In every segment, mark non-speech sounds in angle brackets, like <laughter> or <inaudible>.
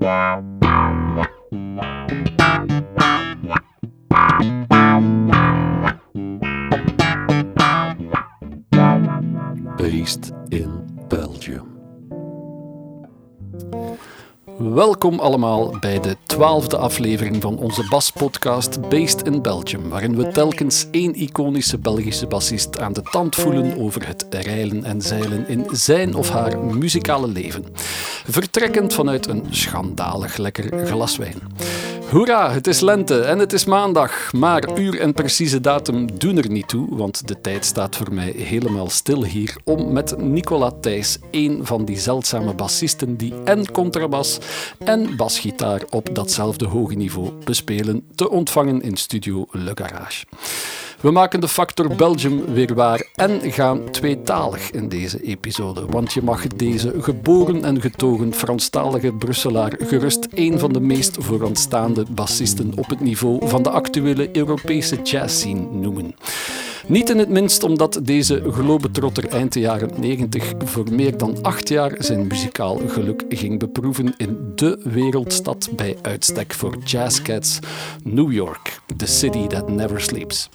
Wow. Welkom allemaal bij de twaalfde aflevering van onze baspodcast Based in Belgium, waarin we telkens één iconische Belgische bassist aan de tand voelen over het reilen en zeilen in zijn of haar muzikale leven. Vertrekkend vanuit een schandalig lekker glas wijn. Hoera, het is lente en het is maandag, maar uur en precieze datum doen er niet toe, want de tijd staat voor mij helemaal stil hier om met Nicola Thijs, een van die zeldzame bassisten die en contrabas en basgitaar op datzelfde hoge niveau bespelen, te ontvangen in studio Le Garage. We maken de factor Belgium weer waar en gaan tweetalig in deze episode. Want je mag deze geboren en getogen Franstalige Brusselaar gerust een van de meest vooraanstaande bassisten op het niveau van de actuele Europese jazzscene noemen. Niet in het minst omdat deze globetrotter eind de jaren 90 voor meer dan acht jaar zijn muzikaal geluk ging beproeven in de wereldstad bij uitstek voor jazzcats, New York, the city that never sleeps.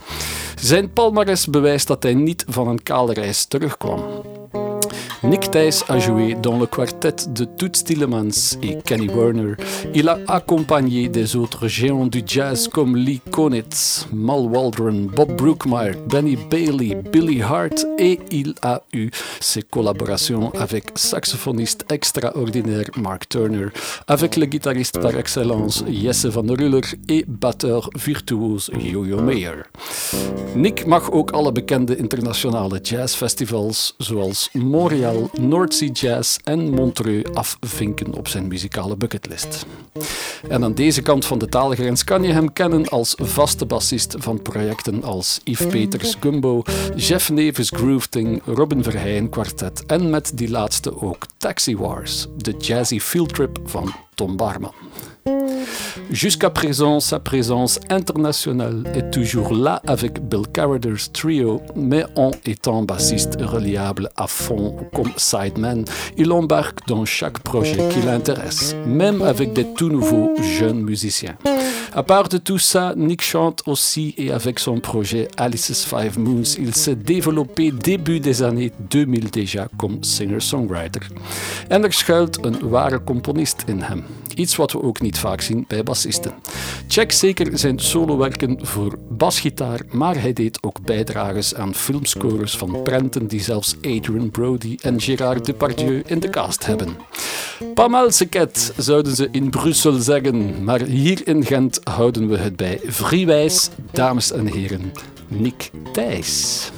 Zijn palmarès bewijst dat hij niet van een kale reis terugkwam. Nick Thijs a joué dans le quartet de Toots Tillemans et Kenny Werner. Il a accompagné des autres géants du jazz comme Lee Konitz, Mal Waldron, Bob Brookmeyer, Benny Bailey, Billy Hart et il a eu ses collaborations avec saxophoniste extraordinaire Mark Turner, avec le guitariste par excellence Jesse van der Ruller et batteur virtuoos Yo-Yo Meyer. Nick mag ook alle bekende internationale jazzfestivals zoals Montreal Sea Jazz en Montreux afvinken op zijn muzikale bucketlist. En aan deze kant van de taalgrens kan je hem kennen als vaste bassist van projecten als Yves Peters Gumbo, Jeff Neves Grooving, Robin Verheyen Quartet en met die laatste ook Taxi Wars, de jazzy fieldtrip van Tom Barman. Jusqu'à présent, sa présence internationale est toujours là avec Bill Carader's trio, mais en étant bassiste reliable à fond comme sideman, il embarque dans chaque projet qui l'intéresse, même avec des tout nouveaux jeunes musiciens. À part de tout ça, Nick chante aussi et avec son projet Alice's Five Moons, il s'est développé début des années 2000 déjà comme singer-songwriter. En er schuilt een ware componist in hem. Iets wat we ook niet vaak zien bij bassisten. Check zeker zijn solowerken voor basgitaar, maar hij deed ook bijdrages aan filmscores van prenten die zelfs Adrian Brody en Gérard Depardieu in de cast hebben. Pas mal seket, zouden ze in Brussel zeggen, maar hier in Gent houden we het bij Vriewijs, dames en heren, Nick Thijs.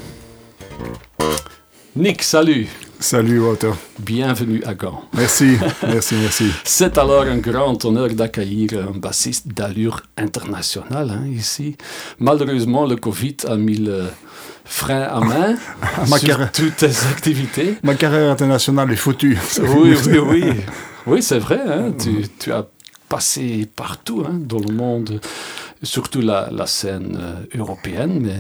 Nick, salut. Salut Wouter. Bienvenue à Gand. Merci, merci, merci. <laughs> C'est alors un grand honneur d'accueillir un bassiste d'allure internationale hein, ici. Malheureusement, le Covid a mis le frein à main <laughs> Ma sur carrière- toutes tes activités. Ma carrière internationale est foutue. Oui, oui, oui. <laughs> Oui, c'est vrai. hein, tu, tu as passé partout hein, dans le monde, surtout la, la scène euh, européenne, mais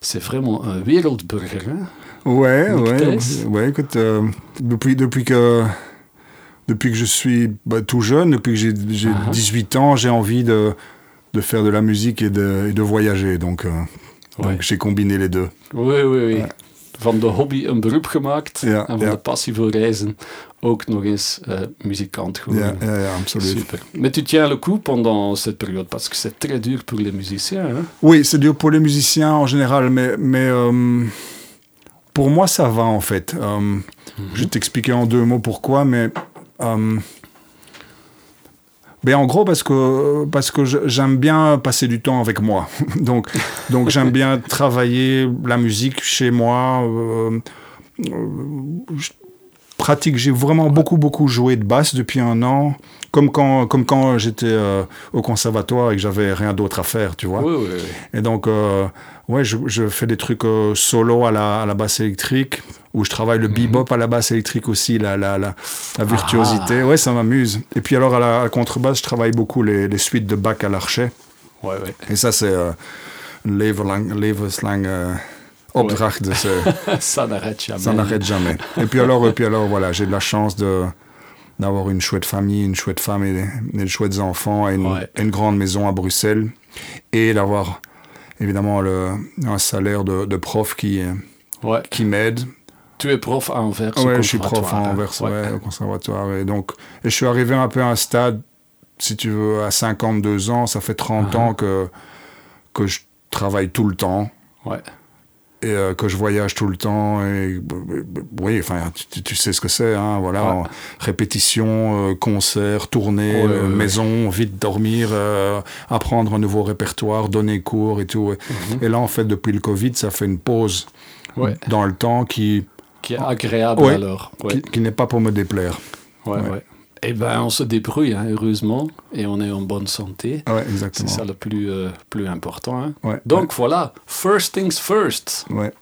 c'est vraiment un wereldburger. Hein. Ouais, ouais, ouais. Écoute, euh, depuis depuis que depuis que je suis bah, tout jeune, depuis que j'ai j'ai Ah. 18 ans, j'ai envie de de faire de la musique et de, et de voyager. Donc, euh, Ouais. donc j'ai combiné les deux. Oui, oui, oui. Van de hobby een beroep gemaakt Ja, en van ja. de passie voor reizen ook nog eens eh, muzikant geworden. Ja, ja, ja, absoluut. Super. Mais tu tiens le coup pendant cette période parce que c'est très dur pour les musiciens. Hein? Oui, c'est dur pour les musiciens en général, mais, mais euh, pour moi, ça va en fait. Euh, Je vais t'expliquer en deux mots pourquoi, mais. euh, ben en gros, parce que, parce que j'aime bien passer du temps avec moi. <laughs> donc, donc j'aime bien travailler la musique chez moi. euh, euh, pratique, j'ai vraiment beaucoup, beaucoup joué de basse depuis un an. Comme quand, comme quand j'étais euh, au conservatoire et que j'avais rien d'autre à faire, tu vois. Oui, oui, oui. Et donc, euh, ouais, je, je fais des trucs euh, solo à la, à la basse électrique, où je travaille le bebop à la basse électrique aussi, la, la, la, la virtuosité. Ouais, ça m'amuse. Et puis alors, à la, à contrebasse, je travaille beaucoup les, les suites de Bach à l'archet. Ouais, ouais. Et ça, c'est euh, een euh, dus, euh, ça n'arrête jamais. ça n'arrête jamais. Et puis alors, et puis alors voilà, j'ai de la chance de d'avoir une chouette famille, une chouette femme et des, chouettes enfants et une, Ouais. une grande maison à Bruxelles et d'avoir évidemment le, un salaire de, de prof qui, Ouais. qui m'aide. Tu es prof à Anvers Ouais, je suis prof à hein. Anvers, Ouais. ouais, au conservatoire. Et donc, et je suis arrivé un peu à un stade, si tu veux, à 52 ans, ça fait 30 Ah. ans que, que je travaille tout le temps Ouais. Et euh, que je voyage tout le temps. Et, oui, enfin, tu, tu sais ce que c'est, hein, voilà. Ouais. répétition, euh, concert, tournée, euh, maison, vite dormir, euh, apprendre un nouveau répertoire, donner cours et tout. Et là, en fait, depuis le Covid, ça fait une pause Mhm. Ouais. dans le temps qui, Qui est agréable Ouais. alors. Qui n'est pas pour me déplaire. Ouais, Ouais. Eh ben, on se débrouille, hein, heureusement, et on est en bonne santé. Ouais, C'est exactement. ça le plus, euh, plus important. hein. Ouais, Donc voilà, first things first. ouais.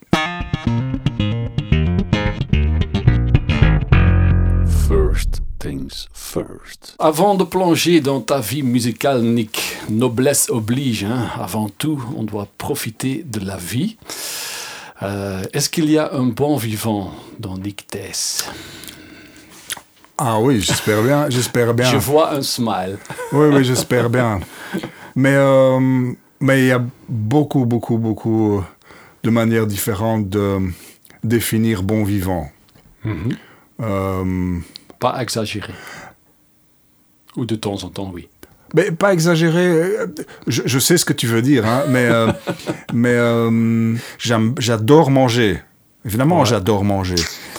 First things first. Avant de plonger dans ta vie musicale, Nick, noblesse oblige. hein. Avant tout, on doit profiter de la vie. Euh, Est-ce qu'il y a un bon vivant dans Nick Tess? Ah oui, j'espère bien, j'espère bien. Je vois un smile. Oui, oui, j'espère bien. Mais euh, mais il y a beaucoup, beaucoup, beaucoup de manières différentes de définir bon vivant. Euh, Pas exagéré. Ou de temps en temps, oui. mais pas exagéré. Je, je sais ce que tu veux dire, hein, mais euh, <laughs> mais euh, j'adore manger. Évidemment, Ouais. j'adore manger.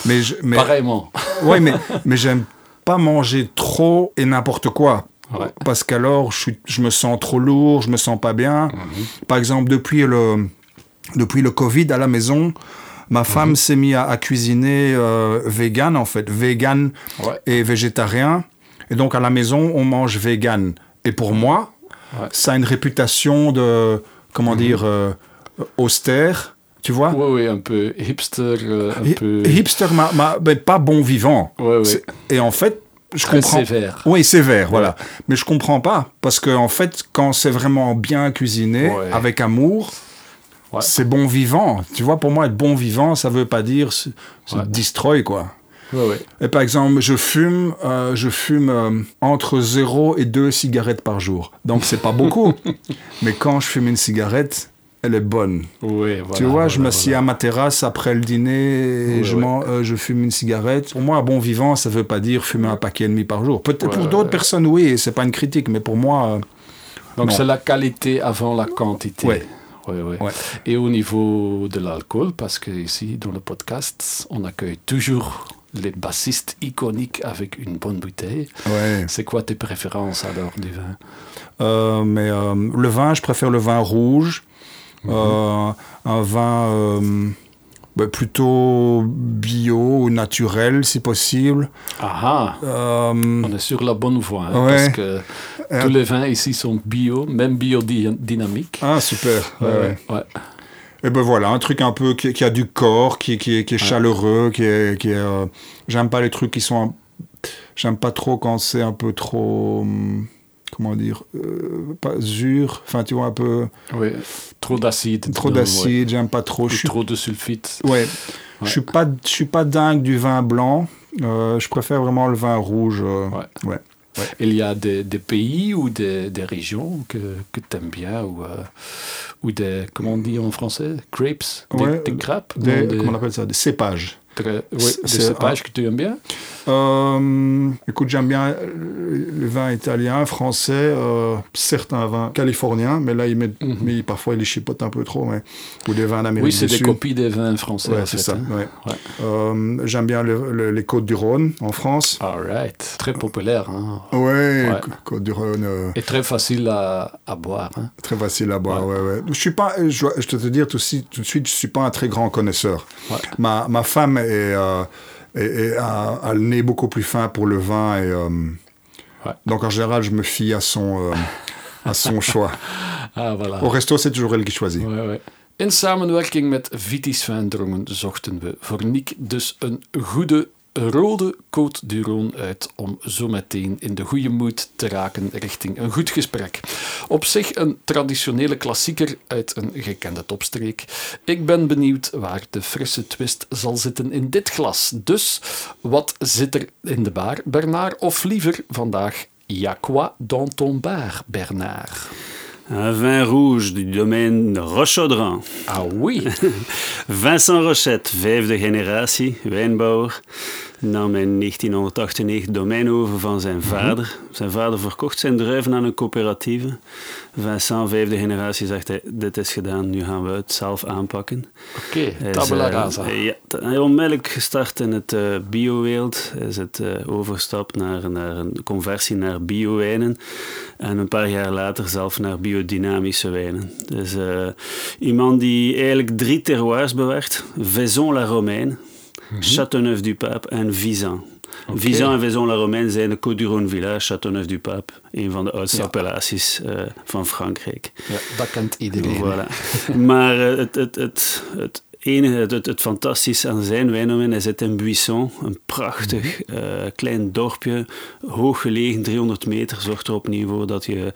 Mais je- mais Pareillement. <laughs> ouais, mais mais j'aime pas manger trop et n'importe quoi. Ouais. Parce qu'alors, je, suis- je me sens trop lourd, je me sens pas bien. Mhm. Par exemple, depuis le, depuis le Covid à la maison, ma femme Mhm. s'est mise à, à cuisiner euh, vegan, en fait, vegan Ouais. et végétarien. Et donc, à la maison, on mange vegan. Et pour moi, Ouais. ça a une réputation de, comment dire, euh, austère, tu vois? Oui, oui, un peu hipster, euh, un Hi- peu Hipster, ma, ma- mais pas bon vivant. Ouais, ouais. C'est- Et en fait, je très comprends. sévère. Oui, sévère, voilà. Mais je comprends pas parce que en fait, quand c'est vraiment bien cuisiné, avec amour, c'est bon vivant. Tu vois, pour moi, être bon vivant, ça veut pas dire se, se destroy quoi. Oui, oui. Et par exemple, je fume, euh, je fume euh, entre 0 et 2 cigarettes par jour. Donc c'est pas beaucoup. <laughs> Mais quand je fume une cigarette, elle est bonne. Oui, voilà, tu vois, je m'assieds voilà. à ma terrasse après le dîner et je, ouais. euh, je fume une cigarette. Pour moi, bon vivant, ça veut pas dire fumer un paquet et demi par jour. Peut-être Ouais, pour d'autres ouais. personnes, oui, c'est pas une critique, mais pour moi, euh, Donc c'est la qualité avant la quantité. Ouais. Ouais, ouais. Ouais. Et au niveau de l'alcool, parce que ici dans le podcast, on accueille toujours les bassistes iconiques avec une bonne bouteille. C'est quoi tes préférences alors du vin? Euh, mais euh, le vin, je préfère le vin rouge. Euh, un vin euh, bah, plutôt bio ou naturel, si possible. Ah ah, Euh, on est sur la bonne voie, hein, Ouais. parce que tous les vins ici sont bio, même biodynamiques. ah, super. ouais, ouais. ouais. Et ben voilà, un truc un peu qui, qui a du corps, qui, qui est, qui est chaleureux, qui est... Euh, J'aime pas les trucs qui sont... un- J'aime pas trop quand c'est un peu trop... hum, Comment dire euh, Pas dur. Enfin, tu vois, un peu... Ouais. Trop d'acide. Trop d'acide, j'aime pas trop. Je suis trop de sulfite. Ouais. Je suis pas, je suis pas dingue du vin blanc. Euh, je préfère vraiment le vin rouge. euh, Ouais. ouais. Il y a des, des pays ou des, des régions que, que tu aimes bien ou, euh, ou des, comment on dit en français, grapes, des, des- Comment on appelle ça? Des cépages. Très- c'est- cépages que tu aimes bien? Euh, écoute, j'aime bien euh, le vin italien, français, euh, certains vins californiens, mais là, ils mettent, Mhm. mais parfois, ils les chipotent un peu trop. Mais, ou des vins d'Amérique Oui, c'est des copies des vins français. Ouais, c'est ça. hein. ouais. Ouais. Euh, j'aime bien le- le- les Côtes du Rhône en France. All right. Très populaire hein. Ouais. Côtes du Rhône. et très facile à, à boire. hein. Très facile à boire, ouais, ouais. Je suis pas, je, te dire tout, de suite- tout de suite, je suis pas un très grand connaisseur. Ma, ma femme est, euh, a le nez beaucoup plus fin pour le vin et euh, Ouais. donc en général, je me fie à son, euh, à son <laughs> choix. Ah, voilà. Au resto, c'est toujours elle qui choisit. Ouais, ouais. In samenwerking met Vitis Wijndrongen zochten we voor Nick dus een goede rode Côte du Rhône uit om zo meteen in de goede moed te raken richting een goed gesprek. Op zich een traditionele klassieker uit een gekende topstreek. Ik ben benieuwd waar de frisse twist zal zitten in dit glas. Dus wat zit er in de bar, Bernard? Of liever vandaag, quoi dans ton bar, Bernard? Un vin rouge du domaine Rochaudran. Ah oui <laughs> Vincent Rochette, vijfde generatie, wijnbouwer. Nam in 1998 domein over van zijn mhm. vader. Zijn vader verkocht zijn druiven aan een coöperatieve. Vincent, vijfde generatie, zegt hij, dit is gedaan, nu gaan we het zelf aanpakken. Oké, okay, tabula eh, rasa. ja, hij onmiddellijk gestart in het uh, bio-wereld. Is het uh, overstapt naar, naar een conversie naar bio-wijnen. En een paar jaar later zelf naar biodynamische wijnen. Dus iemand die eigenlijk drie terroirs bewerkt. Mhm. Châteauneuf-du-Pape en Visan. Okay. Visan en Vaison-la-Romaine zijn de Côte du Rhône Village, Châteauneuf-du-Pape, een van de oudste ja. appellaties uh, van Frankrijk. Ja, dat kent iedereen. Voilà. <laughs> maar uh, het, het, het, het enige, het, het, fantastische aan zijn wijndomein is het in Buisson, een prachtig -hmm. uh, klein dorpje, hoog gelegen, 300 meter, zorgt er opnieuw voor dat je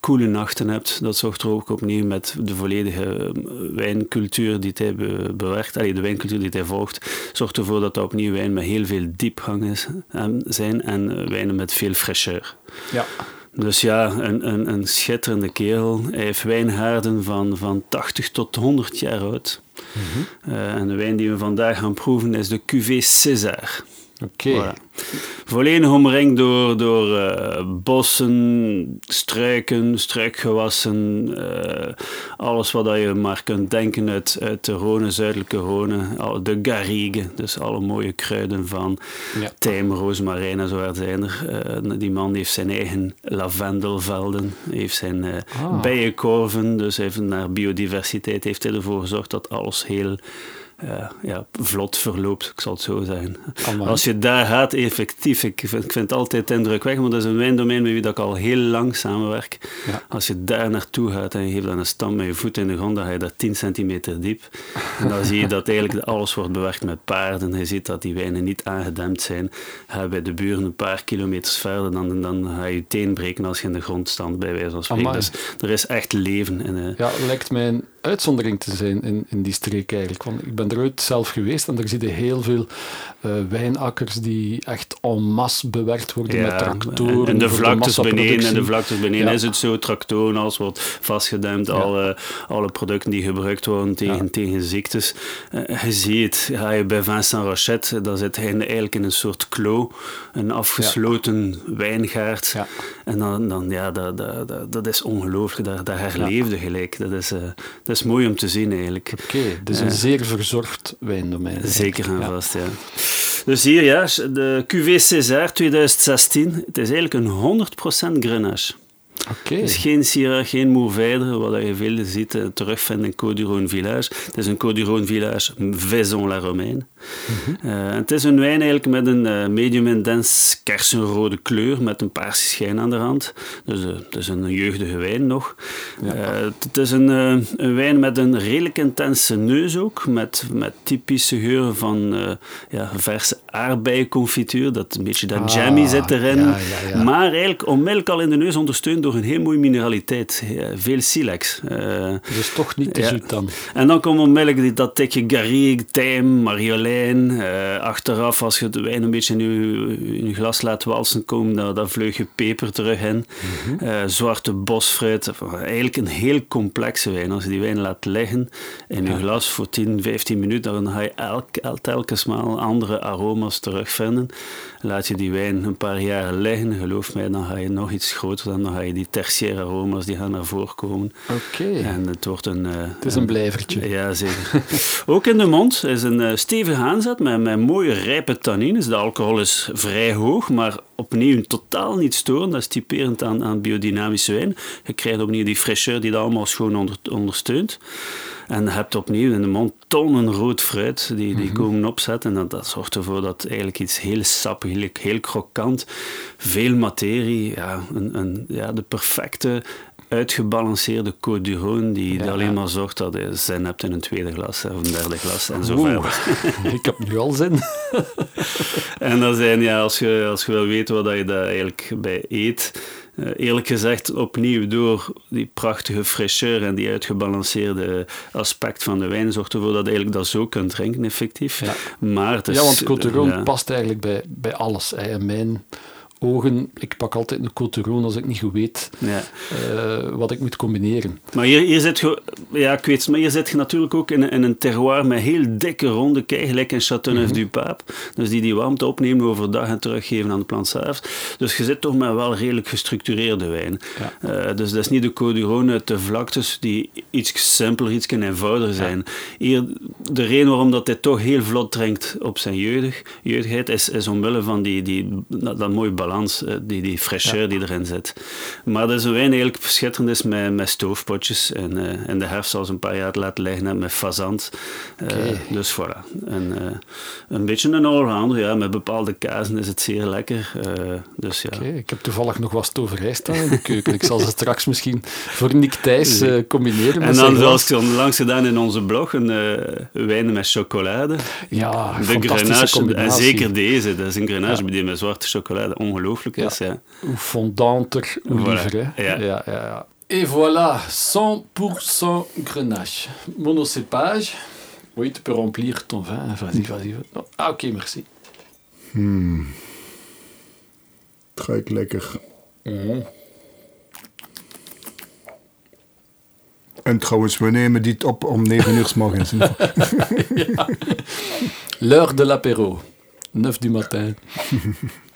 koele nachten hebt. Dat zorgt er ook opnieuw met de volledige eh, wijncultuur die hij bewerkt, allee, de wijncultuur die hij volgt, zorgt ervoor dat er opnieuw wijn met heel veel diepgang is, zijn en eh, wijnen met veel fraîcheur. Ja. Dus ja, een, een, een schitterende kerel. Hij heeft wijnhaarden van, van 80 tot 100 jaar oud. Mm -hmm. uh, en de wijn die we vandaag gaan proeven is de Cuvée César. Oké. Okay. Volledig omringd door, door uh, bossen, struiken, struikgewassen, uh, alles wat je maar kunt denken uit, uit de Rhône, zuidelijke Rhône. De garrigue, dus alle mooie kruiden van ja. tijm, rozemarijn en zo zijn er. Uh, die man heeft zijn eigen lavendelvelden, heeft zijn ah. bijenkorven, dus heeft naar biodiversiteit heeft hij ervoor gezorgd dat alles heel uh, ja, vlot verloopt, ik zal het zo zeggen. Als je daar gaat, effectief, ik vind, ik vind het altijd indrukwekkend, want dat is een wijndomein met wie dat ik al heel lang samenwerk. Ja. Als je daar naartoe gaat en je geeft dan een stam met je voet in de grond, dan ga je daar 10 centimeter diep. En dan zie je dat eigenlijk alles wordt bewerkt met paarden. Je ziet dat die wijnen niet aangedempt zijn. Ga bij de buren een paar kilometers verder, dan, dan ga je je teen breken als je in de grond staat, bij wijze van spreken. Dus er is echt leven. In, uh, ja, lijkt mij een uitzondering te zijn in, in die streek eigenlijk. Want ik ben ooit zelf geweest en daar zie je heel veel uh, wijnakkers die echt en masse bewerkt worden met tractoren. En de vlaktes beneden, en de vlaktes beneden is het zo, tractoren, alles wordt vastgedempt, alle, alle producten die gebruikt worden tegen, tegen ziektes. Uh, je ziet, ga je bij Vincent Rochette, dan zit hij eigenlijk in een soort klo, een afgesloten wijngaard. En dan, dan ja, dat, dat, dat, is ongelooflijk, dat, dat herleefde gelijk. Dat is, uh, dat is mooi om te zien eigenlijk. Oké, okay, dus een zeer verzorgd wijndomein. Zeker en vast, ja. Dus hier, ja, de Cuvée César 2016. Het is eigenlijk een 100% Grenache. Het is geen Syrah, geen Mourvèdre, wat je veel ziet uh, terugvinden in Côte du Village. Het is een Côte du Village Vaison-la-Romaine. Mm uh, het is een wijn eigenlijk met een uh, medium intens kersenrode kleur met een paarse schijn aan de rand. Dus het is een jeugdige wijn nog. Ja. het is een, een, wijn met een redelijk intense neus ook, met, met typische geuren van ja, verse aardbeienconfituur. Dat een beetje dat ah, jammy zit erin. Ja, ja, maar eigenlijk onmiddellijk al in de neus ondersteund door een heel mooie mineraliteit. veel silex. Dus toch niet te zoet dan. En dan komt onmiddellijk dat tikje garrigue, tijm, marjolein. Uh, achteraf, als je de wijn een beetje in je, in je glas laat walsen komen, dan, dan vleug je peper terug in. Mm -hmm. uh, zwarte bosfruit. Eigenlijk een heel complexe wijn. Als je die wijn laat liggen in je glas voor 10, 15 minuten, dan ga je elk, telkens maar andere aroma's terugvinden. Laat je die wijn een paar jaren liggen, geloof mij, dan ga je nog iets groter dan, dan ga je die tertiaire aroma's die gaan naar voren komen. Oké. En het wordt een... Uh, het is een, blijvertje. Ja, zeker. <laughs> Ook in de mond is een uh, stevige aanzet met, met mooie rijpe tannines. De alcohol is vrij hoog, maar opnieuw totaal niet storend. Dat is typerend aan, aan biodynamische wijn. Je krijgt opnieuw die fraîcheur die dat allemaal schoon onder, ondersteunt. En je hebt opnieuw in de mond tonnen rood fruit die, die mm komen opzetten. En dat, dat zorgt ervoor dat eigenlijk iets heel sappig, heel, heel krokant, veel materie, ja, een, een, ja, de perfecte uitgebalanceerde Côte du Rhône die Ja. alleen maar zorgt dat je zin hebt in een tweede glas of een derde glas en zo verder. <laughs> Ik heb nu al zin. <laughs> En dan zijn, ja, als je, als je wil weten wat je daar eigenlijk bij eet, eerlijk gezegd, opnieuw door die prachtige fraîcheur en die uitgebalanceerde aspect van de wijn, zorgt ervoor dat je eigenlijk dat zo kunt drinken, effectief. Ja. Maar het is, Ja, want Côte d'Ivoire ja. past eigenlijk bij, bij alles. Hè. In mijn ogen, ik pak altijd een d'Ivoire als ik niet goed weet Ja. eh, wat ik moet combineren. Maar hier, hier zit je, ja, ik weet het, maar hier zit je natuurlijk ook in, een- in een terroir met heel dikke ronde kei, gelijk in Châteauneuf-du-Pape. Dus die die warmte opnemen overdag en teruggeven aan de plantsaars. Dus je zit toch met wel redelijk gestructureerde wijn. Ja. Eh, dus dat is niet de d'Ivoire uit de vlaktes die iets simpeler, iets eenvoudiger zijn. Hier, de reden waarom dat hij toch heel vlot drinkt op zijn jeugdig, jeugdigheid, is, is omwille van die, die, dat, dat mooie balans, eh, die, die fraîcheur die erin zit. Maar dat is een wijn eigenlijk schitterend is met, met stoofpotjes. En eh, in de herfst een paar jaar laten liggen hebben met fazant. Eh. Dus voilà. En, een beetje een allrounder, ja. Met bepaalde kazen is het zeer lekker. Dus ja. Oké, ik heb toevallig nog wat stoverij staan in de keuken. Ik zal ze straks misschien voor Nick Thijs combineren En dan, zoals ik onlangs gedaan in onze blog, een wijn met chocolade. Ja, de fantastische grenache, en combinatie. zeker deze. Dat is een grenache Ja. die met zwarte chocolade ongelooflijk is. Ja. Hoe fondanter, hoe Voilà. liever. Hè? Ja. Ja, ja, ja. Et voilà, 100% grenache. Monocépage. Oui, tu peux remplir ton vin. Vas-y, vas-y. Ah, oké, merci. Ruikt lekker. En trouwens, we nemen dit op om 9 uur s morgens. <laughs> L'heure de l'apéro. 9 du matin. <laughs>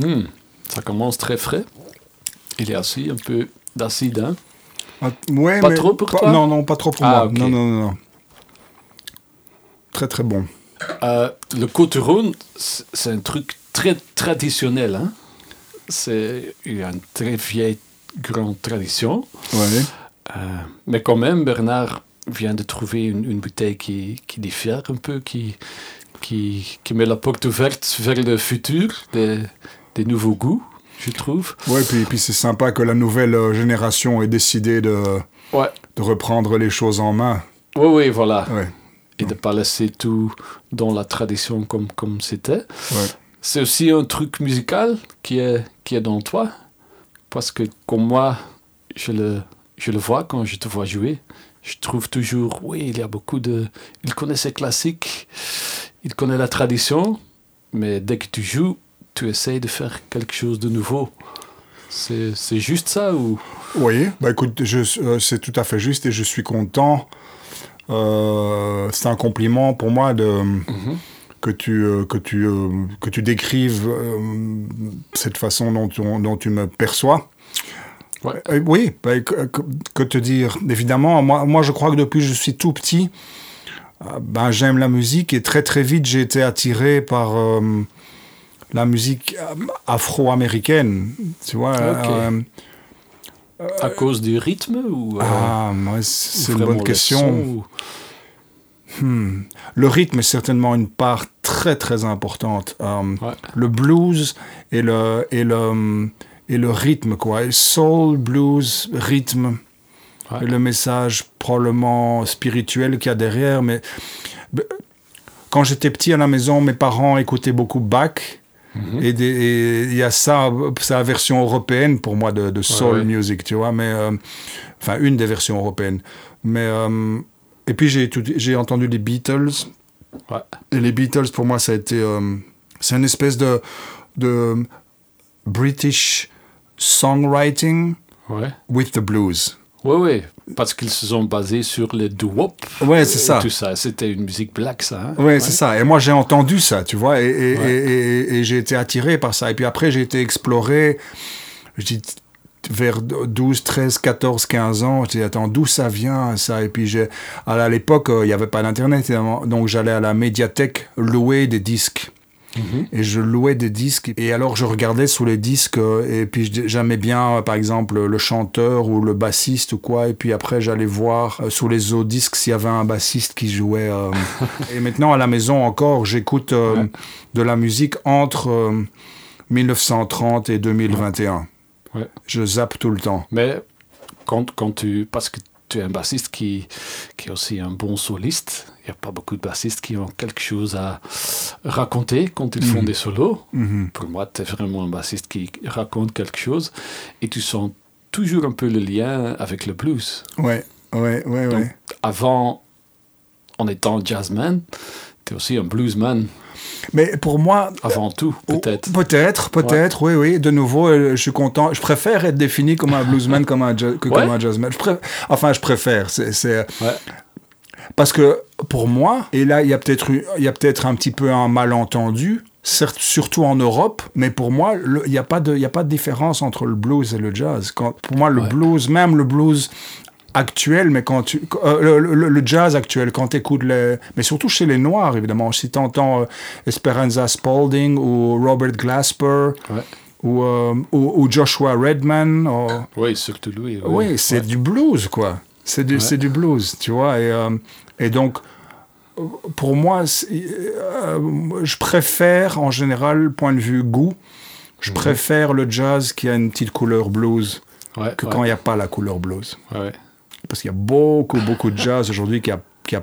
Hmm, Ça commence très frais. Il y a aussi un peu d'acide. Hein? Ah, ouais, Pas mais trop pour pas- toi Non, non, pas trop pour Ah, moi. Non, non, non. Très, très bon. Euh, le Côte-Rhône, c- c'est un truc très traditionnel. Hein? C'est, une très vieille grande tradition. Ouais. Euh, mais quand même, Bernard vient de trouver une, une bouteille qui, qui diffère un peu, qui, qui, qui met la porte ouverte vers le futur, des, des nouveaux goûts, je trouve. Ouais, puis, puis c'est sympa que la nouvelle euh, génération ait décidé de, Ouais, de reprendre les choses en main. oui, oui, voilà. Ouais. Et de ne pas laisser tout dans la tradition comme comme c'était. Ouais. C'est aussi un truc musical qui est, qui est dans toi. Parce que comme moi, je le, je le vois quand je te vois jouer. Je trouve toujours, oui, il y a beaucoup de... Il connaît ses classiques, il connaît la tradition, mais dès que tu joues, tu essayes de faire quelque chose de nouveau. C'est juste ça ou... Oui, bah écoute, euh, c'est tout à fait juste et je suis content. Euh, c'est un compliment pour moi de, Mhm. que, tu, euh, que, tu, que tu décrives cette façon dont tu, dont tu me perçois. Ouais. Oui, bah, que, te dire? Évidemment, moi, moi je crois que depuis que je suis tout petit, ben, j'aime la musique et très très vite j'ai été attiré par euh, la musique afro-américaine. Tu vois, euh, À cause du rythme ou... euh, ah, moi, ou c'est une bonne question. ou- Hmm. Le rythme est certainement une part très très importante. Euh, Ouais. Le blues et le, et le, et le rythme, quoi. Et soul, blues, rythme. Ouais. Et le message probablement spirituel qu'il y a derrière. Mais quand j'étais petit à la maison, mes parents écoutaient beaucoup Bach. Mhm. Et il y a ça, la version européenne pour moi de, de soul ouais. music, tu vois. Mais, euh, enfin, une des versions européennes. Mais, euh, et puis j'ai entendu les Beatles. Ouais. Et les Beatles, pour moi, ça a été. euh, c'est une espèce de, de British songwriting Ouais. with the blues. Oui, oui, parce qu'ils se sont basés sur les doo-wop. C'est ça. Tout ça, c'était une musique black, ça. hein? Ouais, c'est ça. Et moi, j'ai entendu ça, tu vois, et, et, Ouais. et- et- et j'ai été attiré par ça. Et puis après, j'ai été exploré, je dis, vers 12, 13, 14, 15 ans. Je dis, attends, d'où ça vient, ça? Et puis, j'ai, à l'époque, euh, il n'y avait pas d'Internet, donc j'allais à la médiathèque louer des disques. Et je louais des disques. Et alors, je regardais sous les disques. euh, Et puis, j'aimais bien, euh, par exemple, le chanteur ou le bassiste ou quoi. Et puis après, j'allais voir euh, sous les autres disques s'il y avait un bassiste qui jouait. euh. <laughs> et maintenant, à la maison encore, j'écoute euh, Ouais. de la musique entre euh, 1930 et 2021. Ouais. Je zappe tout le temps. Mais quand, quand tu. Parce que tu es un bassiste qui, qui est aussi un bon soliste. Il n'y a pas beaucoup de bassistes qui ont quelque chose à raconter quand ils font Mhm. des solos. Mhm. Pour moi, tu es vraiment un bassiste qui raconte quelque chose et tu sens toujours un peu le lien avec le blues. Ouais, ouais, ouais, Donc, ouais. Avant, en étant jazzman, tu es aussi un bluesman Mais pour moi, avant tout, Oh, peut-être. Peut-être, peut-être, oui, oui. De nouveau, euh, je suis content. Je préfère être défini comme un bluesman <laughs> comme un que Ouais. comme un jazzman. Je Enfin, je préfère. C'est, c'est- Ouais. Parce que pour moi, et là, il y a peut-être un petit peu un malentendu, certes, surtout en Europe, mais pour moi, il n'y a, pas de- y a pas de différence entre le blues et le jazz. Quand, pour moi, le Ouais. blues, même le blues actuel, mais quand tu, euh, le, le- le jazz actuel, quand tu écoutes les, mais surtout chez les Noirs, évidemment, si tu entends Esperanza Spalding ou Robert Glasper Ouais. ou, euh, ou, ou Joshua Redman, ou- Oui, surtout lui. oui, c'est Ouais. du blues, quoi. C'est du, Ouais. du blues, tu vois. Et, euh, et donc, euh, pour moi, euh, je préfère, en général, point de vue goût, je Mhm. préfère le jazz qui a une petite couleur blues Ouais, que ouais, quand il n'y a pas la couleur blues. ouais. Parce qu'il y a beaucoup, beaucoup de jazz aujourd'hui qui a, qui a,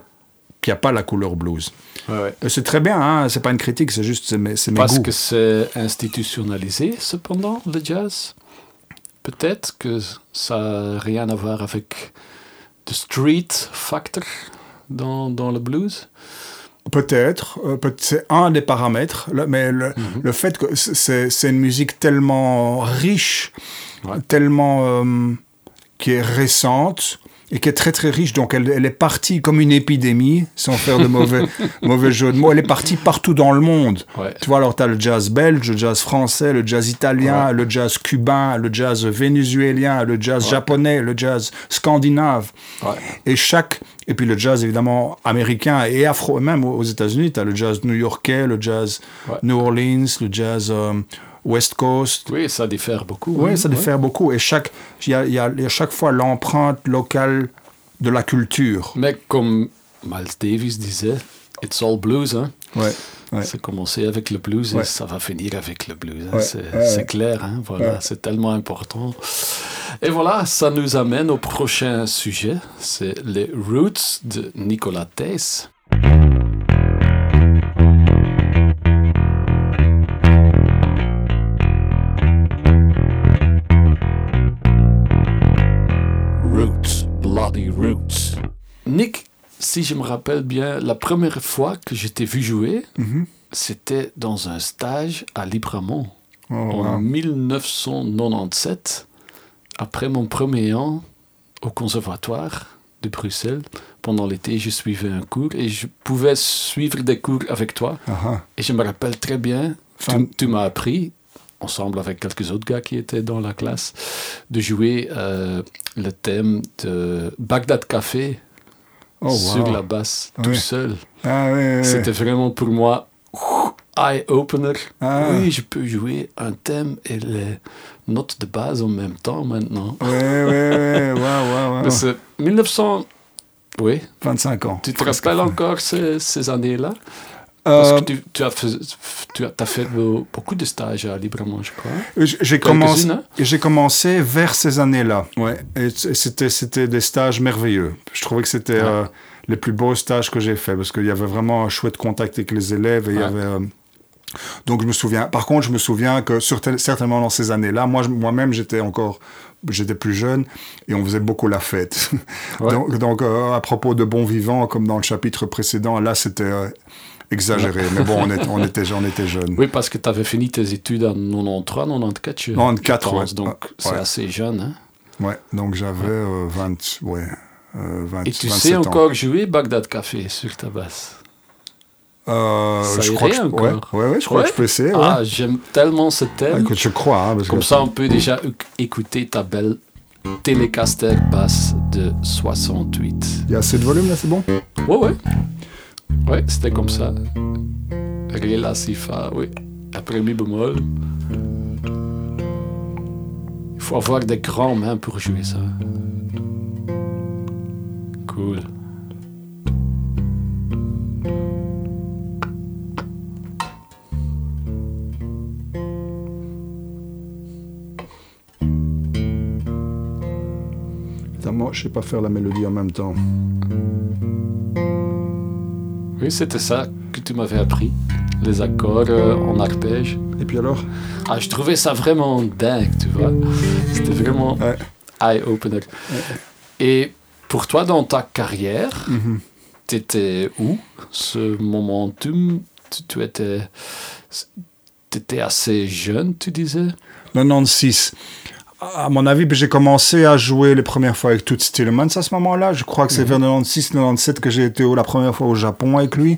qui a pas la couleur blues. Ouais, ouais. Et C'est très bien, hein, c'est pas une critique, c'est juste c'est mes, mes Parce goûts. que c'est institutionnalisé, cependant, le jazz? Peut-être que ça n'a rien à voir avec le street factor dans, dans le blues? Peut-être, euh, peut- c'est un des paramètres, là, mais le, Mhm. le fait que c'est c'est une musique tellement riche, Ouais. tellement euh, qui est récente et qui est très très riche, donc elle, elle est partie comme une épidémie, sans faire de mauvais, <laughs> mauvais jeu de mots, elle est partie partout dans le monde. Ouais. Tu vois, alors tu as le jazz belge, le jazz français, le jazz italien, Ouais. le jazz cubain, le jazz vénézuélien, le jazz Ouais. japonais, le jazz scandinave. Et chaque. Et puis le jazz, évidemment, américain et afro, même aux États-Unis, tu as le jazz new-yorkais, le jazz. New Orleans, le jazz euh, West Coast. Oui, ça diffère beaucoup. Oui, ça diffère beaucoup. Et chaque, il y a, y a- il y a chaque fois l'empreinte locale de la culture. Mais comme Miles Davis disait, it's all blues. Hein. Ouais. Ouais. C'est commencé avec le blues et ça va finir avec le blues. hein. C'est clair, hein, voilà, c'est tellement important. Et voilà, ça nous amène au prochain sujet, c'est les Roots de Nicolas Thijs. Roots. Nick, si je me rappelle bien, la première fois que je t'ai vu jouer, Mhm. c'était dans un stage à Libramont Oh, en wow. 1997, après mon premier an au conservatoire de Bruxelles. Pendant l'été, je suivais un cours et je pouvais suivre des cours avec toi. Ah, ah. Et je me rappelle très bien, tu, tu m'as appris, ensemble avec quelques autres gars qui étaient dans la classe, de jouer euh, le thème de Bagdad Café Oh, sur wow. la basse, tout seul. Ah. C'était vraiment pour moi eye-opener. Ah. Oui, je peux jouer un thème et les notes de base en même temps maintenant. Ouais, ouais. Waouh, waouh, waouh. Mais c'est 1900... Oui, 25 ans. tu te rappelles encore ces, ces années-là? Parce Euh, que tu, tu as fait, tu as, t'as fait be- beaucoup de stages à Librement, je crois. J- J'ai commencé, hein? j'ai commencé vers ces années-là. Ouais. C'était, c'était des stages merveilleux. Je trouvais que c'était Ouais. euh, les plus beaux stages que j'ai faits parce qu'il y avait vraiment un chouette contact avec les élèves. Et il y avait, euh, donc je me souviens. Par contre, je me souviens que certain- certainement dans ces années-là, moi, moi-même, j'étais encore, j'étais plus jeune et on faisait beaucoup la fête. <laughs> Ouais. donc, donc, euh, à propos de bon vivant, comme dans le chapitre précédent, là, c'était euh, exagéré. Mais bon, on, est- on était, on était jeunes. Oui, parce que tu avais fini tes études en 93, 94. je- 94, je pense. ouais. Donc, c'est ouais. assez jeune. Hein? Ouais, donc j'avais euh, 20, ouais, euh, 20, Et tu 27 sais ans. encore jouer Bagdad Café sur ta basse Euh, Ça je crois que je, encore. ouais, ouais, ouais, je crois Ouais que je peux essayer. Ah, j'aime tellement ce thème. Ah, écoute, je crois. hein, parce Comme que- ça, on peut déjà éc- écouter ta belle Telecaster basse de 68. Il y a assez de volume là, c'est bon? Ouais, ouais. Ouais, c'était comme ça. Ré, la, si, fa, oui. Après mi bémol. Il faut avoir des grands mains pour jouer ça. Cool. Évidemment, je sais pas faire la mélodie en même temps. Oui, c'était ça que tu m'avais appris. Les accords euh, en arpège. Et puis alors? Ah, je trouvais ça vraiment dingue, tu vois. C'était vraiment Ouais. eye-opener. Et pour toi, dans ta carrière, Mhm. tu étais où? Ce momentum, tu, tu étais, étais assez jeune, tu disais? 96. À mon avis, j'ai commencé à jouer les premières fois avec Toots Tillemans à ce moment-là. Je crois que c'est vers 96-97 que j'ai été au- la première fois au Japon avec lui.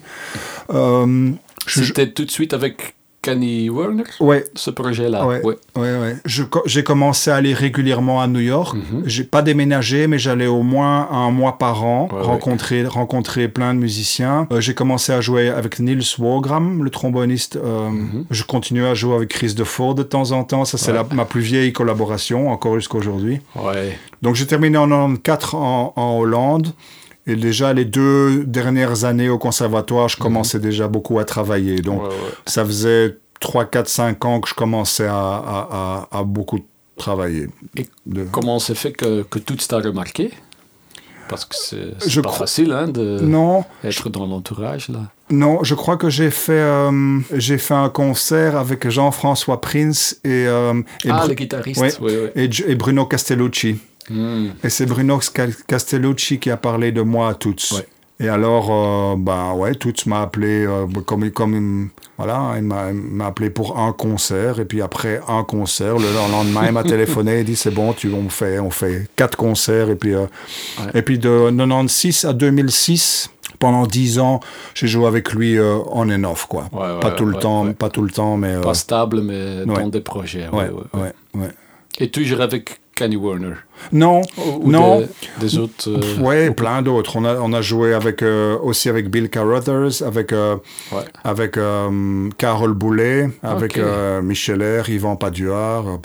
Euh, je- C'était tout de suite avec Kenny Werner, ouais, ce projet-là Ouais. Ouais. ouais, J'ai commencé à aller régulièrement à New York. Mhm. J'ai pas déménagé, mais j'allais au moins un mois par an Ouais, rencontrer, rencontrer plein de musiciens. Euh, j'ai commencé à jouer avec Nils Wagram, le tromboniste. Euh, Mhm. Je continue à jouer avec Chris DeFord de temps en temps. Ça, c'est ma plus vieille collaboration, encore jusqu'à aujourd'hui. Ouais. Donc j'ai terminé en 94 en, en Hollande. Et déjà les deux dernières années au conservatoire, je commençais déjà beaucoup à travailler. Donc Mhm. Ouais, ouais. ça faisait 3, 4, 5 ans que je commençais à, à- à- à beaucoup travailler. Et De- Comment c'est fait que, que tout t'a remarqué? Parce que c'est pas facile hein, de Non, être dans l'entourage là. non, je crois que j'ai fait, euh, j'ai fait un concert avec Jean-François Prince et, euh, et, ah, Bru- le guitariste. Ouais. et, et Bruno Castellucci. Hmm. Et c'est Bruno Castellucci qui a parlé de moi à Toots. Ouais. Et alors, euh, bah ouais, Toots m'a appelé, euh, comme, comme il- voilà, il m'a appelé pour un concert. Et puis après un concert, le lendemain, il m'a téléphoné, il dit c'est bon, tu, on, fait, on fait quatre concerts. Et puis, euh, Ouais. et puis de 96 à 2006, pendant dix ans, j'ai joué avec lui euh, on and off, quoi. Ouais, ouais, pas tout le temps, pas tout le temps, mais. Pas stable, mais dans des projets. ouais. ouais, ouais. Et toujours avec Kenny Werner Non, Ou non. Des, des autres. euh, Ouais, plein d'autres. On a, on a joué avec, euh, aussi avec Bill Carruthers, avec, euh, ouais. avec euh, Carole Boulet, avec euh, Michel R, Yvan Paduard,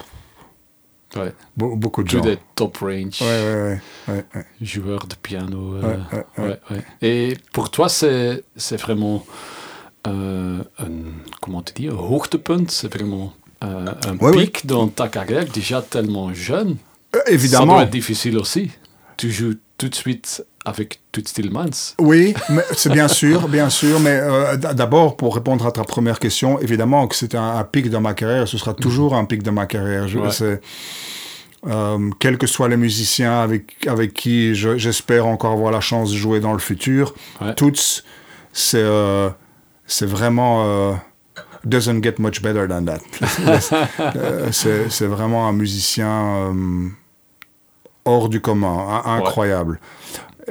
ouais. be- beaucoup de Tous gens. des top range Ouais, ouais, joueurs de piano. Et pour toi, c'est vraiment un, comment tu dis, un hoogtepunt, c'est vraiment euh, un pic dans ta carrière, déjà tellement jeune. Euh, Ça évidemment. doit être difficile aussi. Tu joues tout de suite avec Toots Tillemans. Oui, mais c'est bien sûr, bien sûr. Mais euh, d'abord, pour répondre à ta première question, évidemment que c'est un, un pic dans ma carrière. Ce sera toujours un pic dans ma carrière. Je, Ouais. euh, quels que soient les musiciens avec, avec qui je- j'espère encore avoir la chance de jouer dans le futur, Ouais. c'est, euh, c'est vraiment. Doesn't get much better than that. <laughs> Euh, c'est, vraiment un musicien euh, hors du commun, un- incroyable.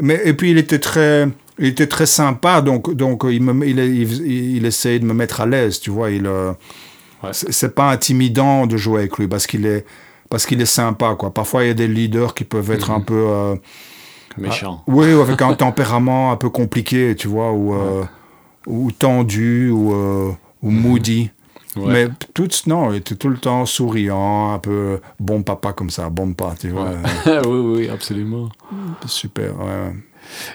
Mais et puis il était très, il était très sympa, donc donc il me, il, il, il essayait de me mettre à l'aise, tu vois. Il, euh, Ouais. c'est pas intimidant de jouer avec lui parce qu'il est, parce qu'il est sympa, quoi. Parfois il y a des leaders qui peuvent être un peu, euh, Méchant. oui, ou avec un <laughs> tempérament un peu compliqué, tu vois, ou euh, ou tendu ou ou moody. Ouais. Mais tous, non, il était tout le temps souriant, un peu bon papa comme ça, bon papa, tu vois. Ouais. <laughs> oui, oui, absolument. Super, ouais.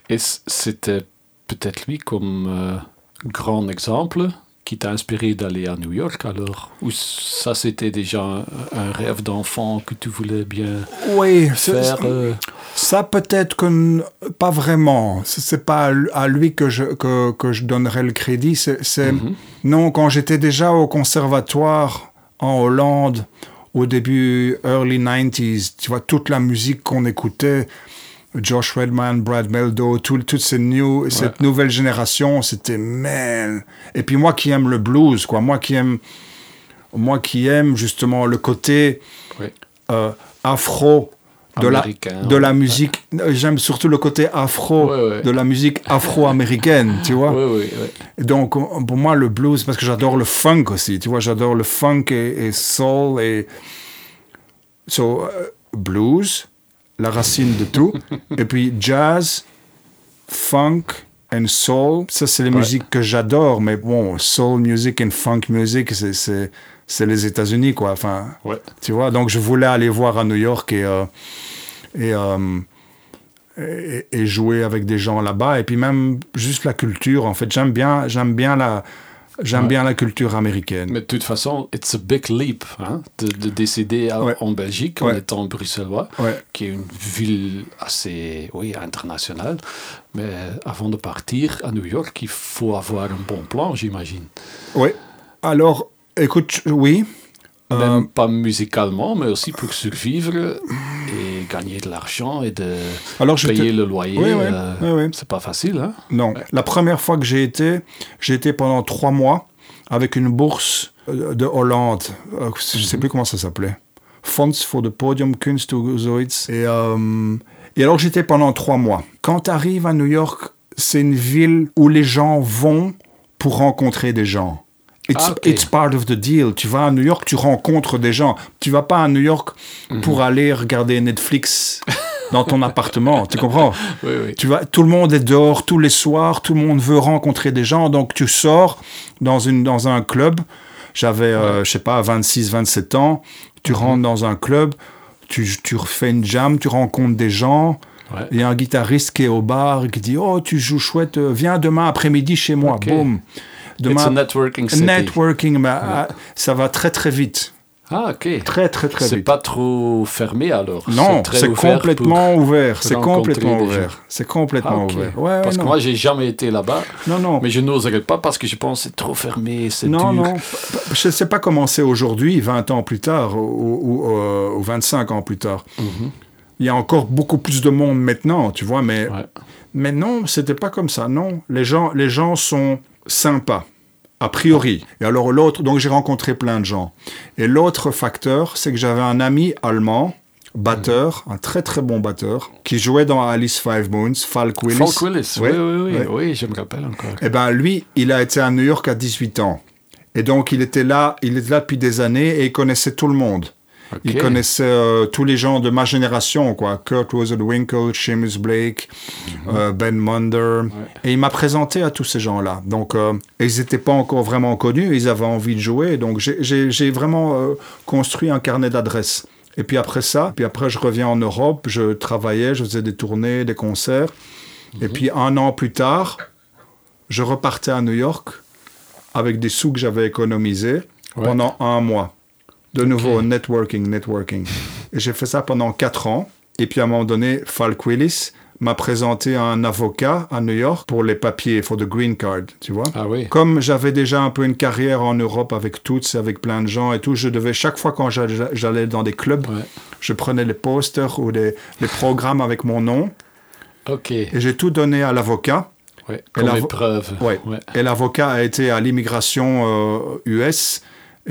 Et c'était peut-être lui comme euh, grand exemple? Qui t'a inspiré d'aller à New York alors? Ou ça c'était déjà un, un rêve d'enfant que tu voulais bien Oui, faire euh, Ça peut-être que pas vraiment. C'est- pas à lui que je que, que je donnerais le crédit. C'est Mhm. non quand j'étais déjà au conservatoire en Hollande au début early 90s. Tu vois toute la musique qu'on écoutait. Josh Redman, Brad Meldo, tout, toute ces new, cette nouvelle génération, c'était man. Et puis moi qui aime le blues, quoi, moi qui aime, moi qui aime justement le côté oui. euh, afro de la, de la ouais. musique. J'aime surtout le côté afro Ouais, de la musique afro-américaine, tu vois. <laughs> Donc, pour moi, le blues, parce que j'adore le funk aussi, tu vois, j'adore le funk et, et soul et. So, euh, blues, la racine de tout. <laughs> et puis jazz, funk and soul, ça, c'est les Ouais. musiques que j'adore, mais bon, soul music and funk music, c'est- les États-Unis, quoi. Enfin, Ouais. tu vois, donc je voulais aller voir à New York et, euh, et, euh, et, et jouer avec des gens là-bas. Et puis même juste la culture, en fait. J'aime bien, j'aime bien la, J'aime Ouais. bien la culture américaine. Mais de toute façon, it's a big leap hein, de, de décider à- Ouais. en Belgique en Ouais. étant bruxellois, qui est une ville assez oui, internationale. Mais avant de partir à New York, il faut avoir un bon plan, j'imagine. Oui. Alors, écoute, oui. Euh, Même pas musicalement, mais aussi pour survivre et gagner de l'argent et de alors, payer le loyer. Oui, oui, euh, oui. C'est pas facile, hein? Non. La première fois que j'ai été, j'ai été pendant trois mois avec une bourse euh, de Hollande. Euh, Je sais plus comment ça s'appelait. Fonds voor de Podiumkunst ou zoiets. Et, euh, et alors j'étais pendant trois mois. Quand tu arrives à New York, c'est une ville où les gens vont pour rencontrer des gens. It's, Ah, ok. it's part of the deal. Tu vas à New York, tu rencontres des gens. Tu vas pas à New York pour aller regarder Netflix dans ton appartement. Tu comprends? <laughs> Oui, oui. tu vois, tout le monde est dehors tous les soirs, tout le monde veut rencontrer des gens, donc tu sors dans, une, dans un club. J'avais, euh, je sais pas, 26, 27 ans. Tu Mhm. rentres dans un club, tu, tu refais une jam, tu rencontres des gens. Ouais. Il y a un guitariste qui est au bar qui dit Oh, tu joues chouette, euh, viens demain après-midi chez moi. Ok. Boum. It's a networking city. networking, ah, ça va très très vite. Ah, ok. Très très très C'est vite. pas trop fermé alors. Non, c'est complètement ouvert. C'est complètement des ouvert. C'est complètement Ah, ouvert. Ouais, Parce que non. moi, j'ai jamais été là-bas, non, non. mais je n'oserais pas parce que je pense que c'est trop fermé, c'est Non, dur. non. Je ne sais pas comment c'est aujourd'hui, 20 ans plus tard, ou, ou- euh, ou 25 ans plus tard. Mhm. Il y a encore beaucoup plus de monde maintenant, tu vois, mais, Ouais. mais non, c'était pas comme ça, non. Les gens, les gens sont sympas, a priori. Et alors l'autre, donc j'ai rencontré plein de gens. Et l'autre facteur, c'est que j'avais un ami allemand, batteur, un très très bon batteur, qui jouait dans Alice Five Moons, Falk Willis. Falk Willis, oui, oui, oui, je me rappelle encore. Eh ben lui, il a été à New York à 18 ans. Et donc il était là, il était là depuis des années et il connaissait tout le monde. Il connaissait euh, tous les gens de ma génération, quoi. Kurt Winkle, Seamus Blake, Mhm. euh, Ben Munder. Et il m'a présenté à tous ces gens-là. Donc, euh, ils n'étaient pas encore vraiment connus, ils avaient envie de jouer. Donc, j'ai- vraiment construit un carnet d'adresses. Et puis après ça, puis après, je reviens en Europe, je travaillais, je faisais des tournées, des concerts. Et puis un an plus tard, je repartais à New York avec des sous que j'avais économisés Ouais. pendant un mois. De nouveau, networking, networking. Et j'ai fait ça pendant quatre ans. Et puis à un moment donné, Falk Willis m'a présenté un avocat à New York pour les papiers, pour the green card, tu vois. Ah oui. Comme j'avais déjà un peu une carrière en Europe avec Toots, avec plein de gens et tout, je devais, chaque fois quand j'allais dans des clubs, Ouais. je prenais les posters ou les, les programmes avec mon nom Ok. et j'ai tout donné à l'avocat. Ouais. Comme la- épreuve. Ouais. Ouais. Et l'avocat a été à l'immigration euh, US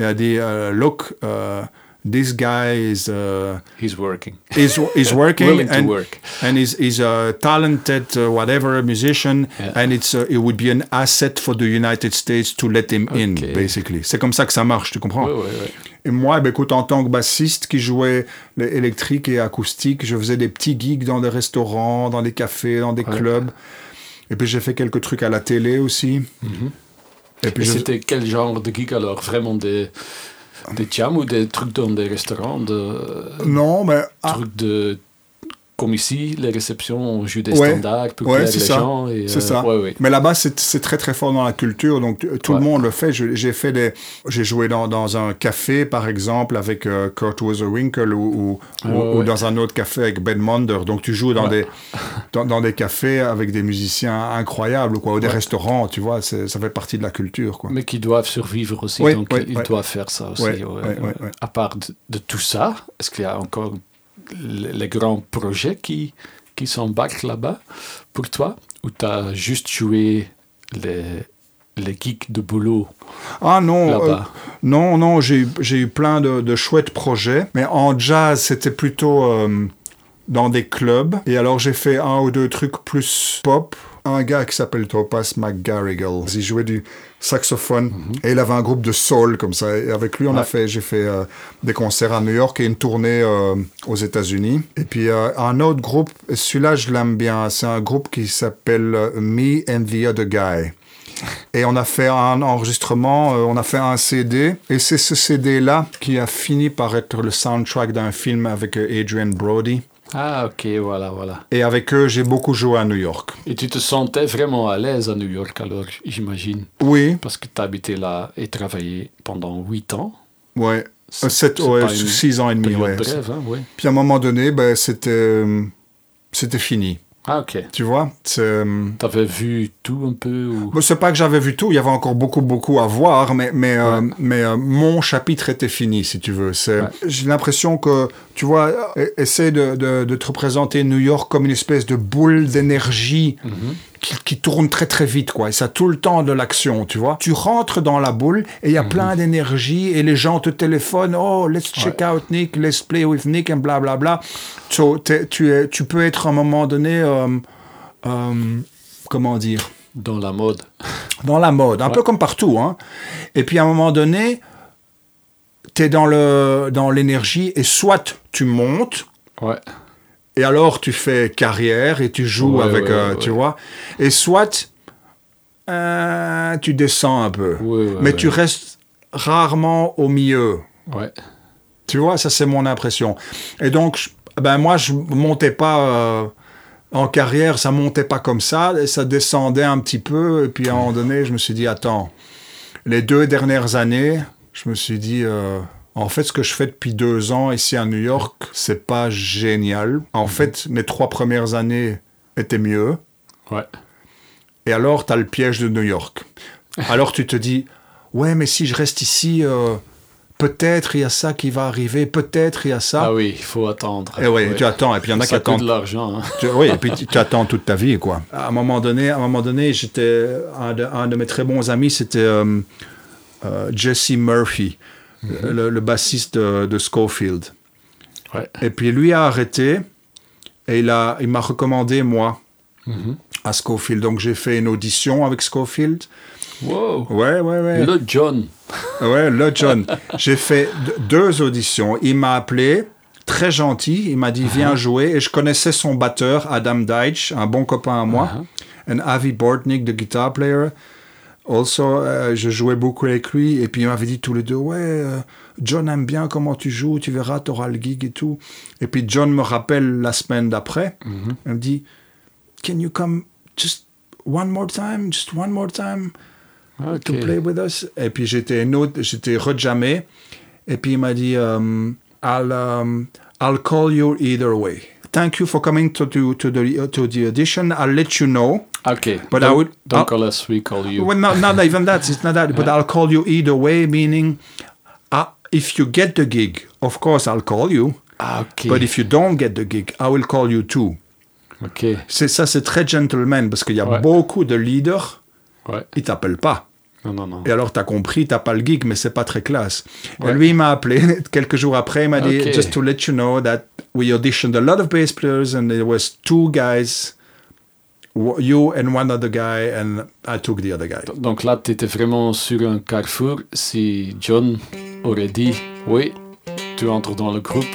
a dit euh, Look, uh, this guy is, uh, He's working. is, is <laughs> working Willing to and, work. and is, is a talented, uh, whatever, musician, Yeah. and it's, uh, it would be an asset for the United States to let him in, basically. C'est comme ça que ça marche, tu comprends? Ouais, ouais, ouais. Et moi, ben, écoute, en tant que bassiste qui jouait les électriques et acoustiques, je faisais des petits gigs dans des restaurants, dans des cafés, dans des clubs. Et puis j'ai fait quelques trucs à la télé aussi. Et puis je- c'était quel genre de gig alors? Vraiment des, des jams ou des trucs dans des restaurants de, Non, mais ah, trucs de comme ici, les réceptions, on joue des Ouais. standards pour Ouais, les ça. gens. et, euh, ça. ouais, ouais. Mais là-bas, c'est très très fort dans la culture, donc tout le monde le fait. J'ai fait des, j'ai joué dans, dans un café par exemple avec euh, Kurt Winkle ou, ou, Ah, ou- ou dans un autre café avec Ben Monder. Donc tu joues dans des <laughs> dans, dans des cafés avec des musiciens incroyables quoi, ou des restaurants, tu vois. Ça fait partie de la culture quoi. Mais qui doivent survivre aussi, donc ils doivent faire ça aussi. À part de, de tout ça, est-ce qu'il y a encore les, grands projets qui, qui s'embarquent là-bas pour toi Ou tu as juste joué les, les geeks de boulot Ah non, euh, non, non, j'ai eu- j'ai eu plein de, de chouettes projets, mais en jazz, c'était plutôt euh, dans des clubs. Et alors, j'ai fait un ou deux trucs plus pop. Un gars qui s'appelle Topaz McGarrigle. Il jouait du saxophone et il avait un groupe de soul comme ça. Et avec lui, on a fait, j'ai fait euh, des concerts à New York et une tournée euh, aux États-Unis. Et puis euh, un autre groupe, celui-là, je l'aime bien. C'est un groupe qui s'appelle Me and the Other Guy. Et on a fait un enregistrement, on a fait un CD, et c'est ce CD-là qui a fini par être le soundtrack d'un film avec Adrian Brody. Ah, ok, voilà, voilà. Et avec eux, j'ai beaucoup joué à New York. Et tu te sentais vraiment à l'aise à New York alors, j'imagine? Oui, Parce que tu as habité là et travaillé pendant 8 ans. ouais. C'est- Sept, c'est ouais, pas une six ans et demi, ouais. brève, hein, ouais. Puis à un moment donné, ben, c'était, euh, c'était fini. Ah, ok. Tu vois euh, T'avais vu tout un peu ou... Bon, c'est pas que j'avais vu tout, il y avait encore beaucoup, beaucoup à voir, mais, mais, euh, mais euh, mon chapitre était fini, si tu veux. C'est, Ouais. J'ai l'impression que, tu vois, essaie de, de, de te représenter New York comme une espèce de boule d'énergie Mhm. Qui, qui tourne très très vite, quoi. Et ça tout le temps de l'action, tu vois. Tu rentres dans la boule et il y a plein d'énergie et les gens te téléphonent, oh, let's check out Nick, let's play with Nick, et blablabla. Bla, bla. So, t'es- tu, es, tu peux être à un moment donné, euh, euh, comment dire? Dans la mode. dans la mode, un Ouais. peu comme partout. Hein. Et puis à un moment donné, tu es dans le dans l'énergie et soit tu montes Ouais. Et alors tu fais carrière et tu joues Ouais, avec, ouais, euh, ouais, tu vois, et soit euh, tu descends un peu, mais tu restes rarement au milieu. Tu vois, ça c'est mon impression. Et donc, je- ben moi, je montais pas euh, en carrière, ça montait pas comme ça, ça descendait un petit peu. Et puis à un moment donné, je me suis dit, attends, les deux dernières années, je me suis dit, en fait, ce que je fais depuis deux ans ici à New York, c'est pas génial. En fait, mes trois premières années étaient mieux. Ouais. Et alors, tu as le piège de New York. <laughs> Alors, tu te dis, ouais, mais si je reste ici, euh, peut-être il y a ça qui va arriver, peut-être il y a ça. Ah oui, il faut attendre. Et oui, tu attends. Et puis il y en a qui Ça attendent. de l'argent. hein. Tu- oui, et puis tu, <laughs> tu attends toute ta vie, quoi. À un moment donné, à un moment donné, j'étais un de, un de mes très bons amis, c'était euh, euh, Jesse Murphy, le, le bassiste de, de Schofield. Ouais. Et puis lui a arrêté et il a, il m'a recommandé moi Mhm. à Schofield. Donc j'ai fait une audition avec Schofield. Wow. Ouais, ouais, ouais. Le John. <laughs> Ouais, le John. J'ai fait deux auditions. Il m'a appelé, très gentil. Il m'a dit viens jouer. Et je connaissais son batteur, Adam Deitch, un bon copain à moi. Uh-huh. Et Avi Bortnik, the guitar player. Also, euh, je jouais beaucoup avec lui. Et puis il m'avait dit tous les deux ouais, euh, John aime bien comment tu joues. Tu verras, tu auras le gig et tout. Et puis John me rappelle la semaine d'après. Il me dit Can you come just one more time? Just one more time? To play with us? Et puis j'étais j'étais rejammé. Et puis il m'a dit, um, I'll, um, I'll call you either way. Thank you for coming to, to, to, the, to the audition. I'll let you know. Ok. But don't, I would- don't I'll- call us, we call you. Well, not, not even that. It's not that. But I'll call you either way, meaning uh, if you get the gig, of course I'll call you. Ah, ok. But if you don't get the gig, I will call you too. Ok. C'est ça, c'est très gentleman parce qu'il y a Ouais. beaucoup de leaders, Ouais. ils t'appellent pas. Non, non, non. Et alors, t'as compris, t'as pas le gig, mais c'est pas très classe. Ouais. Et lui, il m'a appelé <laughs> quelques jours après, il m'a dit, Ok. just to let you know that we auditioned a lot of bass players and there was two guys, you and one other guy, and I took the other guy. Donc là, tu étais vraiment sur un carrefour. Si John aurait dit oui, tu entres dans le groupe,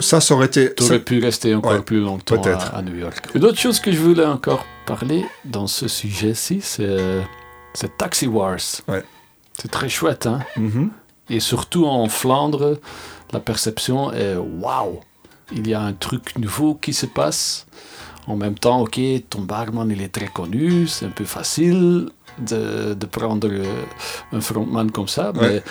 Ça, ça aurait été... tu aurais pu rester encore Ouais, plus longtemps à, à New York. Une autre chose que je voulais encore parler dans ce sujet-ci, c'est Taxi Wars. Ouais. C'est très chouette, hein? Mhm. Et surtout en Flandre, la perception est waouh! Il y a un truc nouveau qui se passe. En même temps, ok, ton barman il est très connu, c'est un peu facile de, de prendre un frontman comme ça, Ouais. mais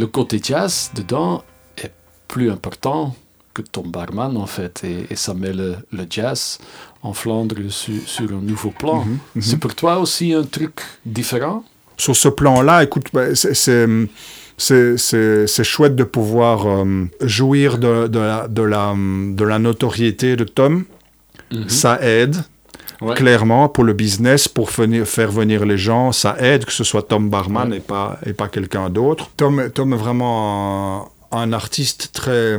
le côté jazz dedans est plus important que ton barman en fait, et, et ça met le, le jazz en Flandre su- sur un nouveau plan. Mhm, mhm. C'est pour toi aussi un truc différent? Sur ce plan-là, écoute, ben, c'est- chouette de pouvoir euh, jouir de, de, la, de, la, de la notoriété de Tom. Ça aide. Ouais. clairement pour le business, pour venir, faire venir les gens, ça aide que ce soit Tom Barman Ouais. et pas, et pas quelqu'un d'autre. Tom, Tom est vraiment un, un artiste très,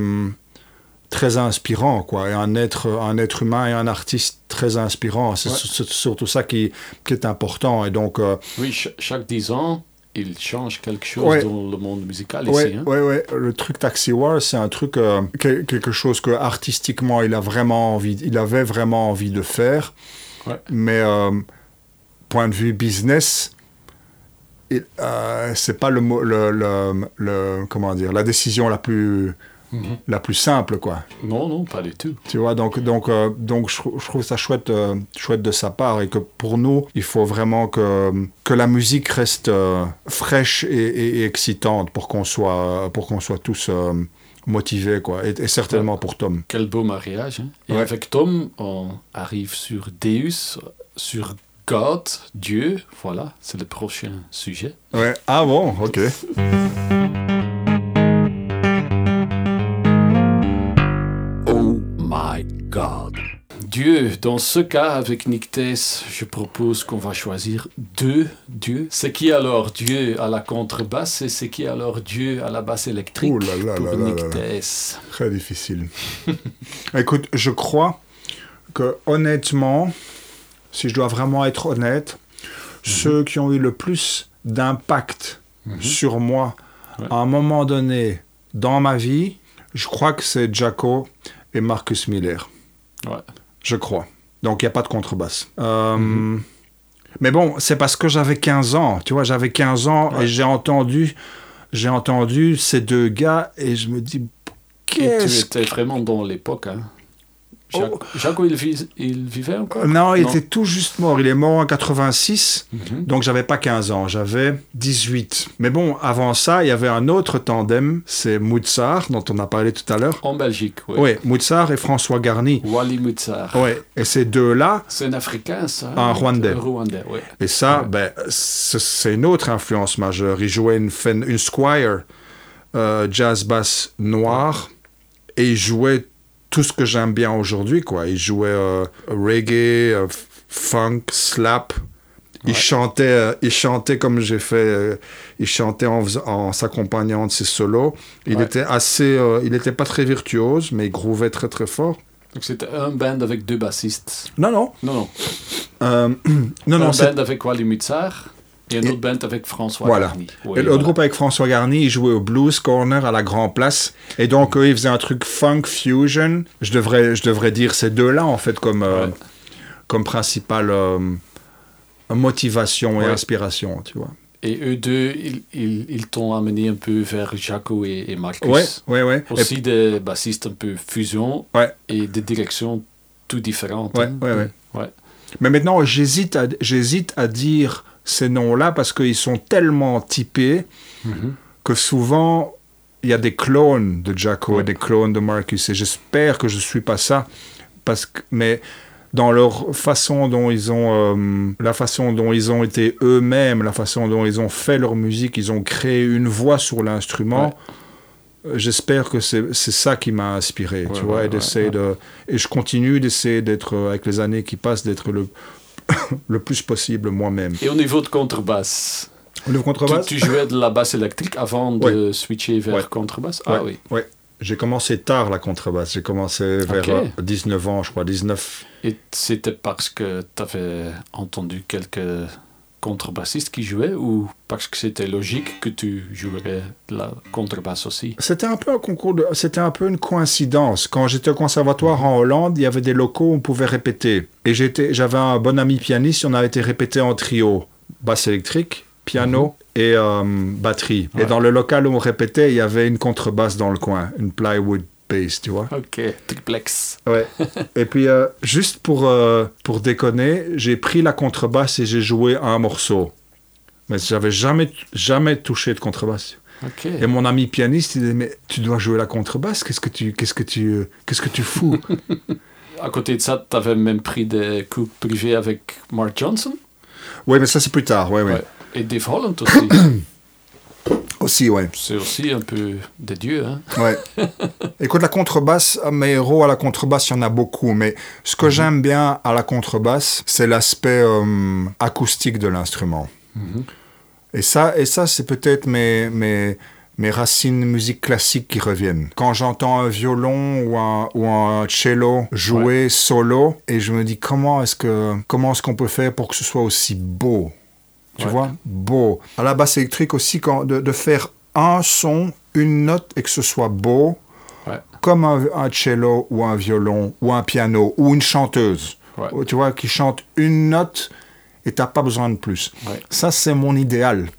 très inspirant, quoi, et un être, un être humain et un artiste très inspirant. C'est Ouais. surtout ça qui, qui est important. Et donc, euh, Oui, ch- chaque 10 ans, il change quelque chose Ouais. dans le monde musical ouais, ici. hein. ouais, ouais, le truc Taxi Wars, c'est un truc, euh, que- quelque chose que artistiquement, il, a vraiment envie, il avait vraiment envie de faire. Mais euh, point de vue business, euh, c'est pas le, le, le, le- comment dire, la décision la plus la plus simple, quoi. Non, non, pas du tout. Tu vois, donc, donc, euh, donc je, je trouve ça chouette, euh, chouette de sa part et que pour nous, il faut vraiment que, que la musique reste euh, fraîche et, et- et excitante pour qu'on soit, pour qu'on soit tous motivés, quoi. Et, et certainement pour Tom. Quel beau mariage. hein. Et Ouais. avec Tom, on arrive sur Deus, sur God, Dieu. Voilà, c'est le prochain sujet. Ouais. Ah bon, ok. <laughs> God. Dieu, dans ce cas, avec Nick Tess, je propose qu'on va choisir deux dieux. C'est qui alors Dieu à la contrebasse et c'est qui alors Dieu à la basse électrique Ouh là là pour là Très difficile. <laughs> Écoute, je crois que honnêtement, si je dois vraiment être honnête, ceux qui ont eu le plus d'impact sur moi Ouais. à un moment donné dans ma vie, je crois que c'est Jaco et Marcus Miller. Ouais. Je crois. Donc il n'y a pas de contrebasse. Euh, Mais bon, c'est parce que j'avais 15 ans. Tu vois, j'avais 15 ans Ouais. et j'ai entendu, j'ai entendu ces deux gars et je me dis, Et tu qu'est-ce étais vraiment dans l'époque. Hein. Jaco, Oh. Il, vis- il vivait encore? Non, il Non. était tout juste mort. Il est mort en 86, Mhm. donc j'avais pas 15 ans, j'avais 18. Mais bon, avant ça, il y avait un autre tandem, c'est Moutsar, dont on a parlé tout à l'heure. En Belgique, oui. Oui, et François Garni. Wally. Oui, et ces deux-là, C'est un Africain, ça Un hein? Rwandais. Un Rwandais, oui. et ça, Ouais. ben, c'est une autre influence majeure. Il jouait une, une Squire euh, jazz bass noir, et il jouait tout ce que j'aime bien aujourd'hui, quoi. Il jouait euh, reggae, euh, funk, slap. Il chantait, euh, il chantait comme j'ai fait. euh, il chantait en, s'accompagnant de ses solos. Il Ouais. était assez, il n'était pas très virtuose, mais il groovait très très fort. Donc c'était un band avec deux bassistes. Non non, Non, non. <clears throat> Non non. un band avec Wally Moutsar et un Et- autre band avec François Voilà. Garny. Et Oui, l'autre voilà. groupe avec François Garny, il jouait au Blues Corner à la Grand Place. Et donc, eux, ils faisaient un truc funk fusion. Je devrais, je devrais dire ces deux-là, en fait, comme, euh, Ouais. comme principale euh, motivation et inspiration, tu vois. Et eux deux, ils, ils, ils t'ont amené un peu vers Jaco et, et Marcus. Ouais, ouais, ouais. Et- Aussi des bassistes un peu fusion Ouais. et des directions tout différentes. Ouais, hein. ouais, ouais. Ouais. Mais maintenant, j'hésite à, j'hésite à dire ces noms-là parce qu'ils sont tellement typés Mhm. que souvent, il y a des clones de Jaco Ouais. et des clones de Marcus. Et j'espère que je ne suis pas ça. Parce que, mais dans leur façon dont ils ont, euh, la façon dont ils ont été eux-mêmes, la façon dont ils ont fait leur musique, ils ont créé une voix sur l'instrument. Euh, J'espère que c'est c'est ça qui m'a inspiré, Ouais, tu vois, et d'essayer de, et je continue d'essayer d'être, euh, avec les années qui passent, d'être le, le plus possible moi-même. Et au niveau de contrebasse, Le tu, contrebasse tu jouais de la basse électrique avant de switcher vers Ouais. contrebasse? Ah Ouais. oui. J'ai commencé tard la contrebasse. J'ai commencé vers Ok. euh, 19 ans, je crois, 19. Et c'était parce que tu avais entendu quelques contrebassistes qui jouaient ou parce que c'était logique que tu jouerais de la contrebasse aussi? C'était un peu un concours de, c'était un peu une coïncidence. Quand j'étais au conservatoire en Hollande, il y avait des locaux où on pouvait répéter. Et j'étais, j'avais un bon ami pianiste, on a été répété en trio, basse électrique, piano et euh, batterie. Et dans le local où on répétait, il y avait une contrebasse dans le coin, une plywood tu vois. Ok, triplex. Ouais. <laughs> et puis, euh, juste pour, euh, pour déconner, j'ai pris la contrebasse et j'ai joué un morceau. Mais j'avais jamais, jamais touché de contrebasse. Ok. Et mon ami pianiste, il disait, mais tu dois jouer la contrebasse, qu'est-ce que tu, qu'est-ce que tu, euh, qu'est-ce que tu fous? <laughs> À côté de ça, tu avais même pris des cours privés avec Mark Johnson? Oui, mais ça c'est plus tard, ouais, ouais. Ouais. et Dave Holland aussi. <coughs> Aussi, ouais. C'est aussi un peu des dieux. Hein? ouais. <laughs> Écoute, la contrebasse, euh, mes héros à la contrebasse, il y en a beaucoup, mais ce que j'aime bien à la contrebasse, c'est l'aspect euh, acoustique de l'instrument. Mhm. Et ça, et ça c'est peut-être mes, mes, mes racines musique classique qui reviennent. Quand j'entends un violon ou un, ou un cello jouer solo, et je me dis comment est-ce que comment est-ce qu'on peut faire pour que ce soit aussi beau? Tu Ouais. vois? Beau. À la basse électrique aussi, quand, de, de faire un son, une note, et que ce soit beau, Ouais. comme un, un cello ou un violon ou un piano ou une chanteuse. Ouais. Tu vois, qui chante une note et t'as pas besoin de plus. Ça, c'est mon idéal.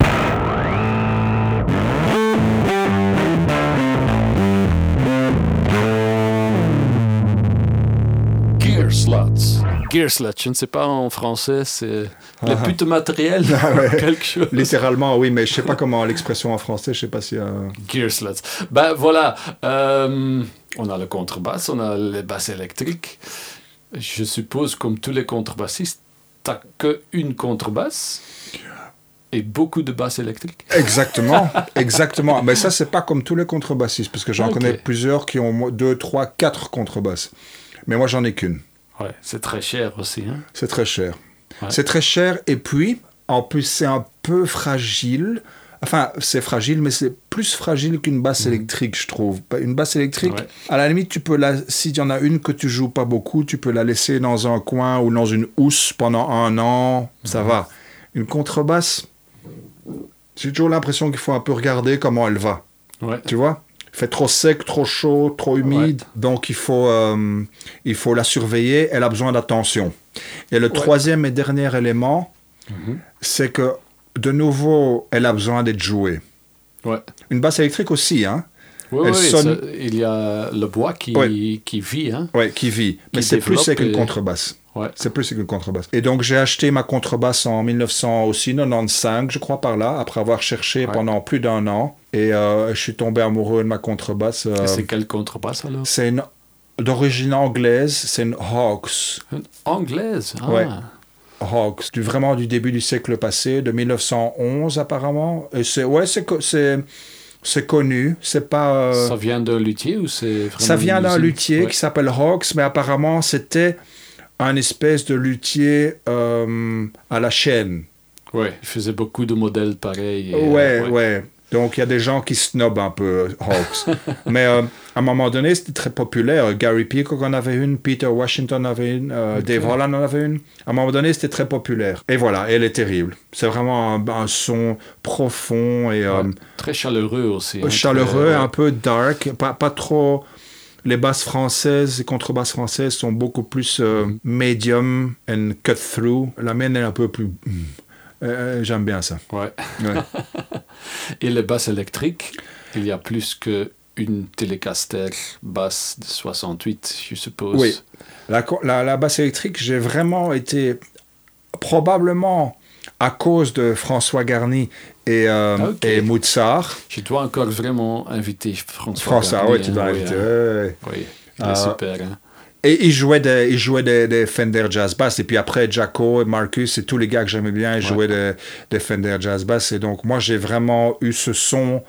Gearslet, je ne sais pas en français, c'est les putes matérielles, <laughs> Ah ouais. <laughs> quelque chose. Littéralement, oui, mais je sais pas comment l'expression en français, je sais pas si. euh, Gearslet. Ben voilà, euh, on a le contrebasse, on a les basses électriques. Je suppose, comme tous les contrebassistes, t'as que une contrebasse et beaucoup de basses électriques. Exactement, <laughs> exactement. Mais ça, c'est pas comme tous les contrebassistes, parce que j'en connais plusieurs qui ont deux, trois, quatre contrebasses. Mais moi, j'en ai qu'une. Ouais, c'est très cher aussi. Hein? C'est très cher. Ouais. C'est très cher, et puis, en plus, c'est un peu fragile. Enfin, c'est fragile, mais c'est plus fragile qu'une basse électrique, je trouve. Une basse électrique, Mhm. Ouais. à la limite, tu peux la, s'il y en a une que tu joues pas beaucoup, tu peux la laisser dans un coin ou dans une housse pendant un an, ça Mhm. va. Une contrebasse, j'ai toujours l'impression qu'il faut un peu regarder comment elle va. Ouais. Tu vois? Il fait trop sec, trop chaud, trop humide. Donc il faut, euh, il faut la surveiller. Elle a besoin d'attention. Et le troisième et dernier élément, Mhm. c'est que de nouveau, elle a besoin d'être jouée. Ouais. Une basse électrique aussi, hein Oui, Elle oui, sonne- ça- il y a le bois qui, qui vit. Hein? Ouais, qui vit. Mais c'est plus c'est qu'une et- contrebasse. Ouais. C'est plus c'est qu'une contrebasse. Et donc j'ai acheté ma contrebasse en 1995, je crois par là, après avoir cherché Ouais. pendant plus d'un an. Et euh, je suis tombé amoureux de ma contrebasse. euh, c'est quelle contrebasse alors? c'est une d'origine anglaise, c'est une Hawks. Une Anglaise. Ah. Ouais. Hawks, du, vraiment du début du siècle passé, de 1911 apparemment. Et c'est ouais, c'est c'est c'est connu. C'est pas euh, Ça vient d'un luthier ou c'est ça vient d'un luthier Ouais. qui s'appelle Hawks, mais apparemment c'était un espèce de luthier euh, à la chaîne. Ouais, il faisait beaucoup de modèles pareils. et, ouais, euh, ouais, Donc il y a des gens qui snobent un peu Hawks. <laughs> mais euh, à un moment donné, c'était très populaire. Gary Peacock en avait une, Peter Washington en avait une, euh. Dave Holland en avait une. À un moment donné, c'était très populaire. Et voilà, elle est terrible. C'est vraiment un, un son profond et euh, Ouais. Très chaleureux aussi. hein, chaleureux, très- un peu dark, pas, pas trop. Les basses françaises, les contrebasses françaises sont beaucoup plus euh, Mhm. medium and cut through. La mienne est un peu plus. mm. Euh, J'aime bien ça. Ouais. Ouais. <laughs> Et les basses électriques, il y a plus qu'une Telecaster basse de 68, je suppose. Oui. La, la, la basse électrique, j'ai vraiment été probablement à cause de François Garny et, euh, Ah, ok. et Moutsard. Je dois encore vraiment inviter François. François, oui, tu hein, dois oui, inviter. hein. ouais, ouais. Oui, il est Ah. super. hein. Et il jouait des, il jouait des, des Fender Jazz Bass. Et puis après, Jaco et Marcus et tous les gars que j'aimais bien, ils jouaient des, des Fender Jazz Bass. Et donc, moi, j'ai vraiment eu ce son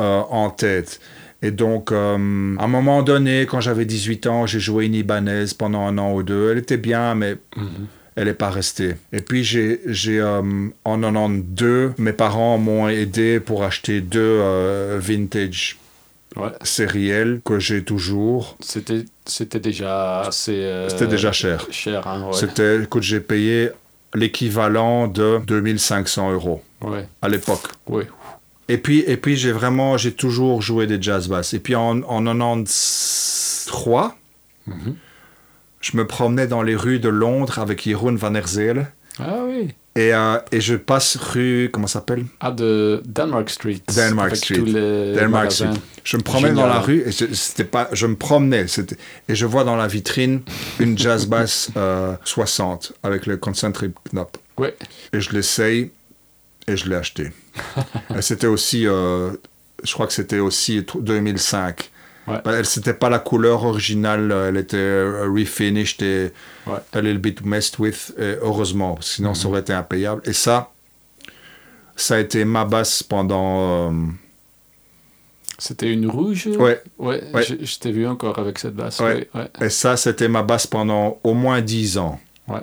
euh, en tête. Et donc, euh, à un moment donné, quand j'avais 18 ans, j'ai joué une Ibanaise pendant un an ou deux. Elle était bien, mais Mhm. Elle n'est pas restée. Et puis, j'ai, j'ai, euh, en 92, mes parents m'ont aidé pour acheter deux euh, vintage Ouais. sériels que j'ai toujours. C'était, c'était déjà assez. euh, C'était déjà cher. Cher, hein, ouais. C'était, écoute, j'ai payé l'équivalent de 2500 euros Ouais, à l'époque. ouais. Et puis, et puis j'ai vraiment, j'ai toujours joué des jazz bass. Et puis en, en 93, Mhm. Je me promenais dans les rues de Londres avec Jeroen van der Zeel. Ah oui. Et, euh, et je passe rue, comment ça s'appelle? Ah, de Denmark Street. Denmark avec Street. tous les Denmark magasins. Street. Je me promène Génial. dans la rue et je, c'était pas, je me promenais et je vois dans la vitrine une jazz bass euh, 60 avec le concentric knop. Ouais. Et je l'essaye et je l'ai acheté. <laughs> et c'était aussi, euh, je crois que c'était aussi t- 2005. Ouais. Bah, Elle, c'était pas la couleur originale, euh, elle était euh, refinished et Ouais. a little bit messed with, et heureusement, sinon ça aurait été impayable. Et ça, ça a été ma basse pendant. euh, C'était une rouge? Ouais. Ouais, Ouais. Je, je t'ai vu encore avec cette basse. Ouais. et ça, c'était ma basse pendant au moins 10 ans. Ouais.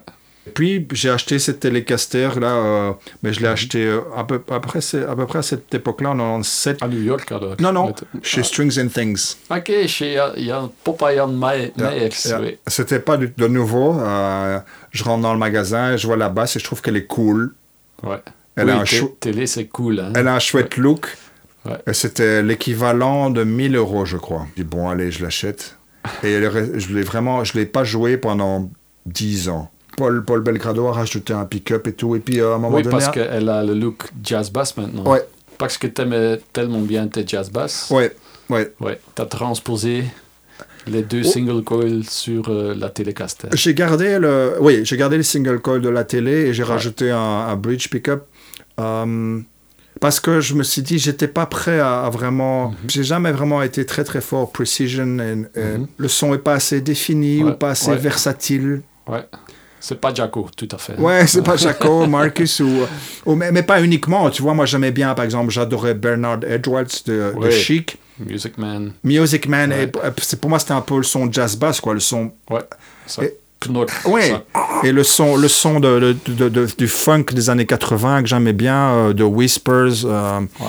Puis j'ai acheté cette Telecaster là, euh, mais je l'ai acheté euh, à, peu, à, peu près, c'est- à peu près à cette époque-là, en 97. À New York alors. Non, non, chez Strings and Things. Ah, Ok, chez Jan, Papa. Yeah. oui. C'était pas de nouveau. euh, je rentre dans le magasin, je vois la basse et je trouve qu'elle est cool. Ouais. Elle, Oui, a, un télé, c'est cool. Hein? elle a un chouette look. Ouais. Et c'était l'équivalent de 1000 euros, je crois. Je dis, bon, allez, je l'achète. Et elle je l'ai vraiment, je l'ai pas joué pendant 10 ans. Paul, Paul Belgrado a rajouté un pick-up et tout. Et puis, euh, à un moment Oui, donné. parce qu'elle a le look jazz bass maintenant. Ouais, Parce que t'aimais tellement bien tes jazz bass. ouais, ouais. Ouais, t'as transposé Les deux Oh. single coils sur euh, la Telecaster. J'ai gardé le, oui, j'ai gardé le single coil de la télé et j'ai Ouais. rajouté un, un bridge pickup euh, parce que je me suis dit j'étais pas prêt à, à vraiment, Mhm. j'ai jamais vraiment été très très fort precision et, et Mhm. le son est pas assez défini Ouais, ou pas assez ouais. versatile. Ouais. C'est pas Jaco, tout à fait. Ouais, c'est pas Jaco, <laughs> Marcus ou, ou- mais, mais pas uniquement. Tu vois, moi j'aimais bien, par exemple, j'adorais Bernard Edwards de, de. Chic, Music Man. Music Man. Ouais. et c'est pour moi c'était un peu le son jazz bass, quoi, le son Ouais. Ça Et- ça. et le son, le son de, de- de- de- du funk des années 80 que j'aimais bien, euh, de Whispers, euh, Ouais.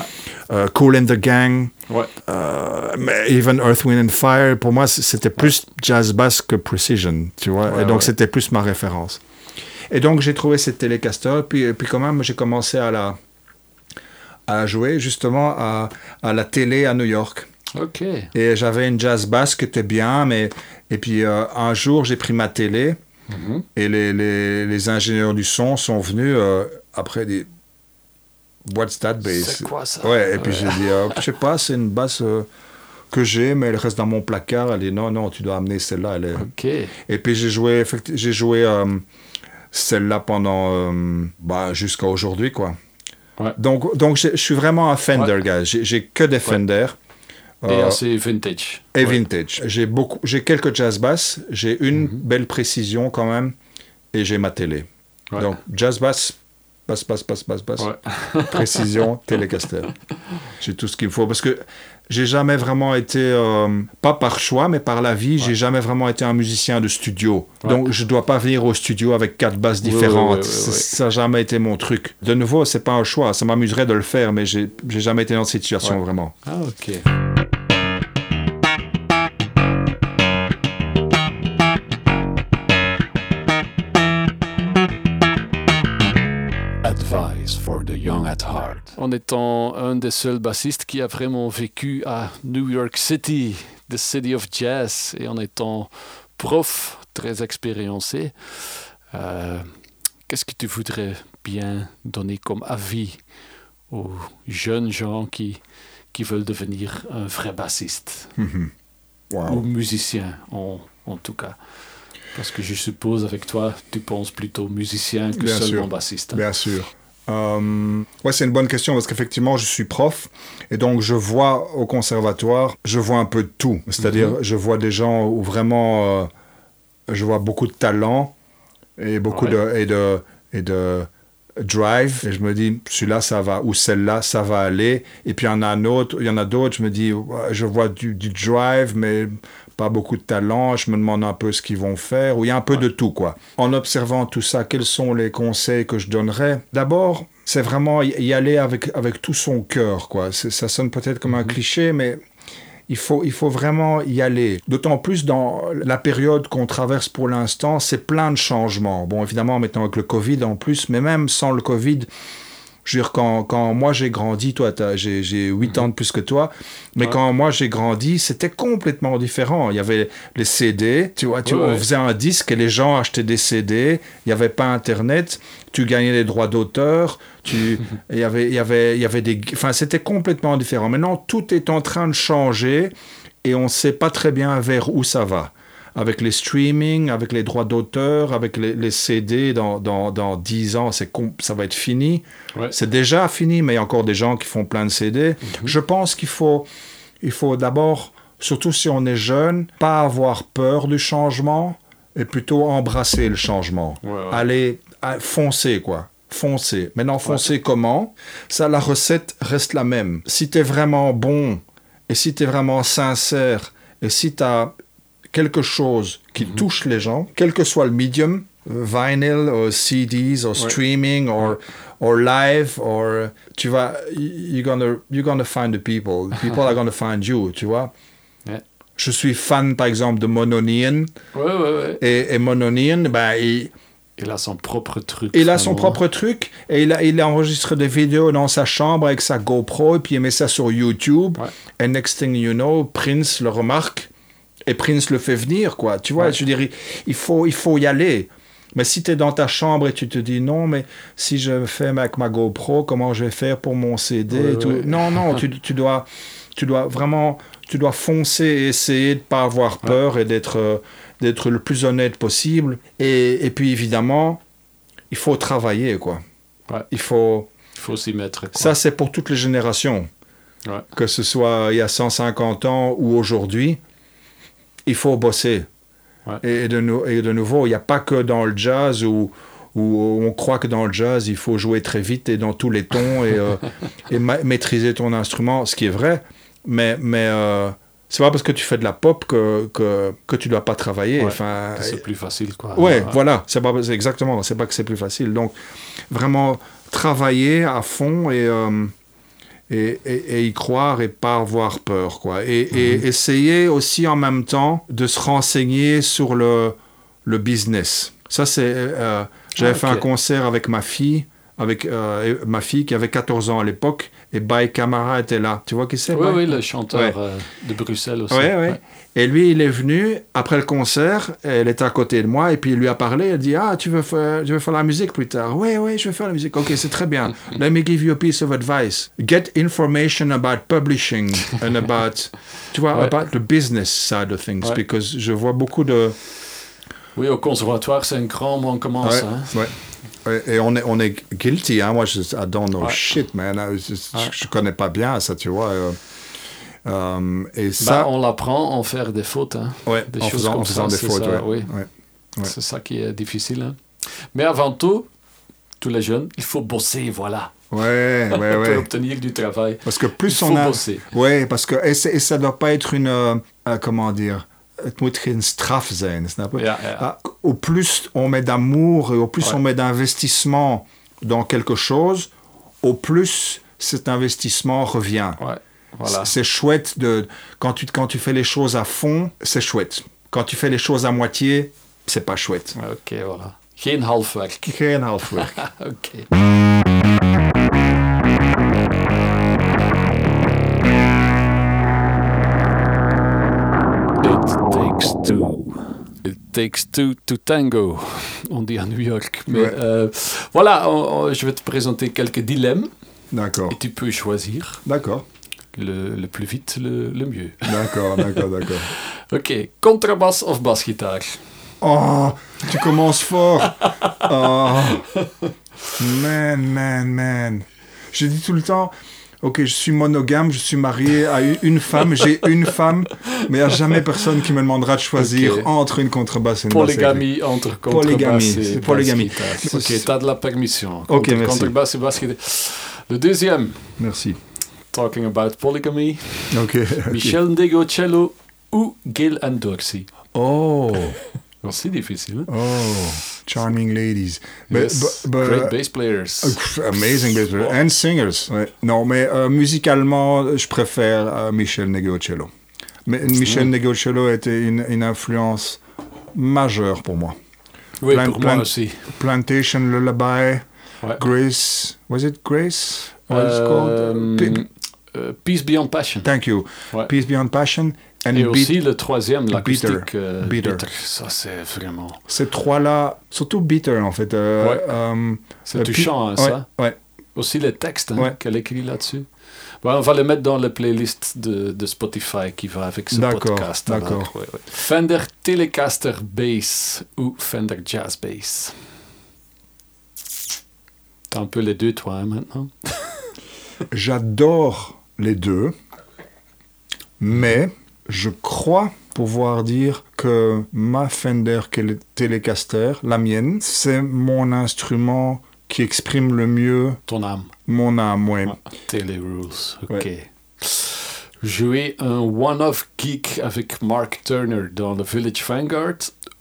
Euh, Cool and the Gang, Ouais. euh, even Earth, Wind and Fire. Pour moi, c'était plus jazz bass que Precision, tu vois. Ouais, et donc, ouais. c'était plus ma référence. Et donc, j'ai trouvé cette Telecaster, puis, et puis quand même, j'ai commencé à la, à jouer justement à, à la télé à New York. Ok. Et j'avais une jazz bass qui était bien, mais et puis euh, un jour j'ai pris ma télé Mhm. et les, les, les ingénieurs du son sont venus euh, après des What's that bass C'est quoi ça? Ouais, et puis j'ai dit, euh, je sais pas, c'est une basse euh, que j'ai, mais elle reste dans mon placard. Elle dit non, non, tu dois amener celle-là. Elle est... Ok. Et puis j'ai joué, j'ai joué euh, celle-là pendant euh, bah, jusqu'à aujourd'hui, quoi. Ouais. Donc, donc je suis vraiment un Fender, Ouais. gars. J'ai que des Fender. Et assez vintage. et vintage. J'ai beaucoup, j'ai quelques jazz bass, j'ai une Mhm. belle précision quand même, et j'ai ma télé. Donc jazz bass, bass, bass, bass, bass, Ouais. <laughs> précision, télécaster. J'ai tout ce qu'il me faut parce que j'ai jamais vraiment été, euh, pas par choix, mais par la vie, j'ai jamais vraiment été un musicien de studio. Ouais. Donc je dois pas venir au studio avec quatre basses Ouais, ouais, différentes. ouais, ouais, ouais. Ça n'a jamais été mon truc. De nouveau, c'est pas un choix. Ça m'amuserait de le faire, mais j'ai jamais été dans cette situation Ouais. vraiment. Ah, ok. For the young at heart. En étant un des seuls bassistes qui a vraiment vécu à New York City, the city of jazz, et en étant prof très expériencé, euh, qu'est-ce que tu voudrais bien donner comme avis aux jeunes gens qui, qui veulent devenir un vrai bassiste? Wow. ou musicien en, en tout cas Parce que je suppose avec toi, tu penses plutôt musicien que Bien seulement sûr. bassiste. hein? Bien sûr. Euh, ouais, c'est une bonne question parce qu'effectivement, je suis prof et donc je vois au conservatoire, je vois un peu de tout. C'est-à-dire, Mhm. je vois des gens où vraiment, euh, je vois beaucoup de talent et beaucoup Ouais. de et de et de drive et je me dis celui-là ça va ou celle-là ça va aller et puis il y en a un autre il y en a d'autres je me dis je vois du, du drive mais pas beaucoup de talent je me demande un peu ce qu'ils vont faire ou il y a un peu de tout quoi. En observant tout ça quels sont les conseils que je donnerais? D'abord c'est vraiment y aller avec avec tout son cœur quoi. Ça sonne peut-être comme un cliché mais il faut, il faut vraiment y aller. D'autant plus dans la période qu'on traverse pour l'instant, c'est plein de changements. Bon, évidemment, maintenant avec le Covid en plus, mais même sans le Covid, je veux dire, quand, quand moi j'ai grandi, toi, t'as- j'ai j'ai 8 ans de plus que toi, mais Ouais. quand moi j'ai grandi, c'était complètement différent. Il y avait les CD, tu vois, tu, Ouais, on faisait un disque et les gens achetaient des CD, il n'y avait pas Internet, tu gagnais les droits d'auteur, tu, <laughs> il y avait, il y avait, il y avait des, enfin, c'était complètement différent. Maintenant, tout est en train de changer et on ne sait pas très bien vers où ça va. Avec les streaming, avec les droits d'auteur, avec les, les CD, dans, dans, dans 10 ans, c'est ça va être fini. Ouais. C'est déjà fini, mais il y a encore des gens qui font plein de CD. Je pense qu'il faut, il faut d'abord, surtout si on est jeune, pas avoir peur du changement et plutôt embrasser le changement. Ouais, ouais. Aller à- foncer, quoi. Foncer. Maintenant, foncer comment? Ça, la recette reste la même. Si tu es vraiment bon et si tu es vraiment sincère et si tu as quelque chose qui touche les gens, quel que soit le medium, euh, vinyl, CDs, ou streaming, or, or live, or tu vas, you're gonna, you're gonna find the people. People are gonna find you, tu vois. <laughs> Ouais. Je suis fan, par exemple, de Mononian. Ouais. Et, et Mononian, ben, il, Il a son propre truc. il a son vraiment. propre truc et il, a, il enregistre des vidéos dans sa chambre avec sa GoPro et puis il met ça sur YouTube. Et next thing you know, Prince le remarque et Prince le fait venir, quoi. Tu vois, Ouais. je dirais, il faut, il faut y aller. Mais si tu es dans ta chambre et tu te dis non, mais si je fais avec ma GoPro, comment je vais faire pour mon CD et Ouais, tout? ouais. Non, non, tu, <laughs> tu dois, tu dois vraiment tu dois foncer et essayer de pas avoir peur et d'être euh, d'être le plus honnête possible. Et, et puis évidemment, il faut travailler quoi. Il faut. Il faut s'y mettre. quoi. Ça c'est pour toutes les générations. Que ce soit il y a 150 ans ou aujourd'hui, il faut bosser. Ouais. Et, de, nou- et de nouveau, il n'y a pas que dans le jazz où, où on croit que dans le jazz, il faut jouer très vite et dans tous les tons et, euh, <laughs> et ma- maîtriser ton instrument, ce qui est vrai. Mais, mais euh, c'est pas parce que tu fais de la pop que, que, que tu dois pas travailler. Ouais, Enfin, C'est plus facile, quoi. Ouais, voilà, c'est pas exactement, c'est pas que c'est plus facile. Donc vraiment travailler à fond et euh, et, et- et y croire et pas avoir peur quoi. Et, et Mhm. essayer aussi en même temps de se renseigner sur le le business. Ça c'est euh, j'avais Ah, fait un concert avec ma fille avec euh, ma fille qui avait 14 ans à l'époque et Bay Camara était là. Tu vois qui c'est Oui, oui, le chanteur Ouais. euh, de Bruxelles aussi. Ouais, ouais. Et lui, il est venu après le concert. Elle était à côté de moi et puis il lui a parlé. Elle dit Ah, tu veux faire, tu veux faire la musique plus tard? Oui, oui, je vais faire la musique. Ok, c'est très bien. <laughs> Let me give you a piece of advice. Get information about publishing and about, <laughs> tu vois, Ouais. about the business side of things. Ouais. Because je vois beaucoup de. Oui, au conservatoire, c'est un grand où on commence. Ouais, hein. Et on est, on est guilty, hein. Moi, je I don't know shit, man. Je, je connais pas bien ça, tu vois. euh. Euh, et Bah, ça, on l'apprend en faire des fautes. hein. ouais, des en choses faisant, en comme faisant ça, des fautes, ça, ouais. C'est ça qui est difficile. hein. Mais avant tout, tous les jeunes, il faut bosser, voilà. Ouais, <laughs> ouais, Pour ouais. obtenir du travail. Parce que plus il on faut a. bosser. Ouais, parce que. Et, ça doit pas être une. euh, euh, comment dire. Het moet geen straf zijn, snap je? Ja, ja. Ah, Au plus on met d'amour et au plus on met d'investissement dans quelque chose, au plus cet investissement revient. Ouais, voilà. C'est chouette de. Quand tu, quand tu fais les choses à fond, c'est chouette. Quand tu fais les choses à moitié, c'est pas chouette. Ok, voilà. Geen halfwerk. Geen halfwerk. <laughs> ok. It takes two. It takes two to tango. On dit à New York. Mais Ouais. euh, voilà, on- on- je vais te présenter quelques dilemmes D'accord. et tu peux choisir D'accord. Le, le plus vite, le, le mieux. <laughs> D'accord, d'accord, d'accord. <laughs> Ok, contrabas of basgitaar Oh, tu commences fort. Oh. Man, man, man. Je dis tout le temps, ok, je suis monogame, je suis marié à une femme, j'ai une femme, mais il n'y a jamais personne qui me demandera de choisir entre une contrebasse et une basse. Polygamie entre contrabas Polygamie, et polygamie. Ok, tu as de la permission. Ok, Contre- merci. Contrabas et basse-guitare. Le deuxième, Merci. Talking about polygamy, Ok. <laughs> ok. Michel Ndegocello ou Gil and Dorsey. Oh, <laughs> C'est difficile. hein? oh, charming ladies. But- Yes, but- but- Great bass players. Pff, Amazing bass player. And singers. Ouais. Non, mais euh, musicalement, je préfère euh, Michel Negocello. Mais Michel Mm. Negocello était une, une influence majeure pour moi. oui, plein- pour moi aussi. Plantation Lullaby, Ouais. Grace, was it Grace? What it's Euh, Pe- Peace Beyond Passion. Thank you. Ouais. Peace Beyond Passion. And Et Beat- aussi le troisième, Bitter. l'acoustique. euh, Bitter. Bitter. Ça, c'est vraiment... Ces trois-là, surtout Bitter en fait. euh, Ouais. C'est touchant, hein, ça. Ouais. Aussi les textes hein, qu'elle écrit là-dessus. On va les mettre dans la playlist de, de Spotify qui va avec ce D'accord, podcast. d'accord. Ouais, ouais. Fender Telecaster Bass ou Fender Jazz Bass T'as un peu les deux, toi, hein, maintenant <laughs> J'adore les deux, mais je crois pouvoir dire que ma Fender Telecaster, la mienne, c'est mon instrument qui exprime le mieux Ton âme. mon âme. ouais. Ouais. Tele Rules. Ok. Ouais. Jouer un one-off geek avec Mark Turner dans le Village Vanguard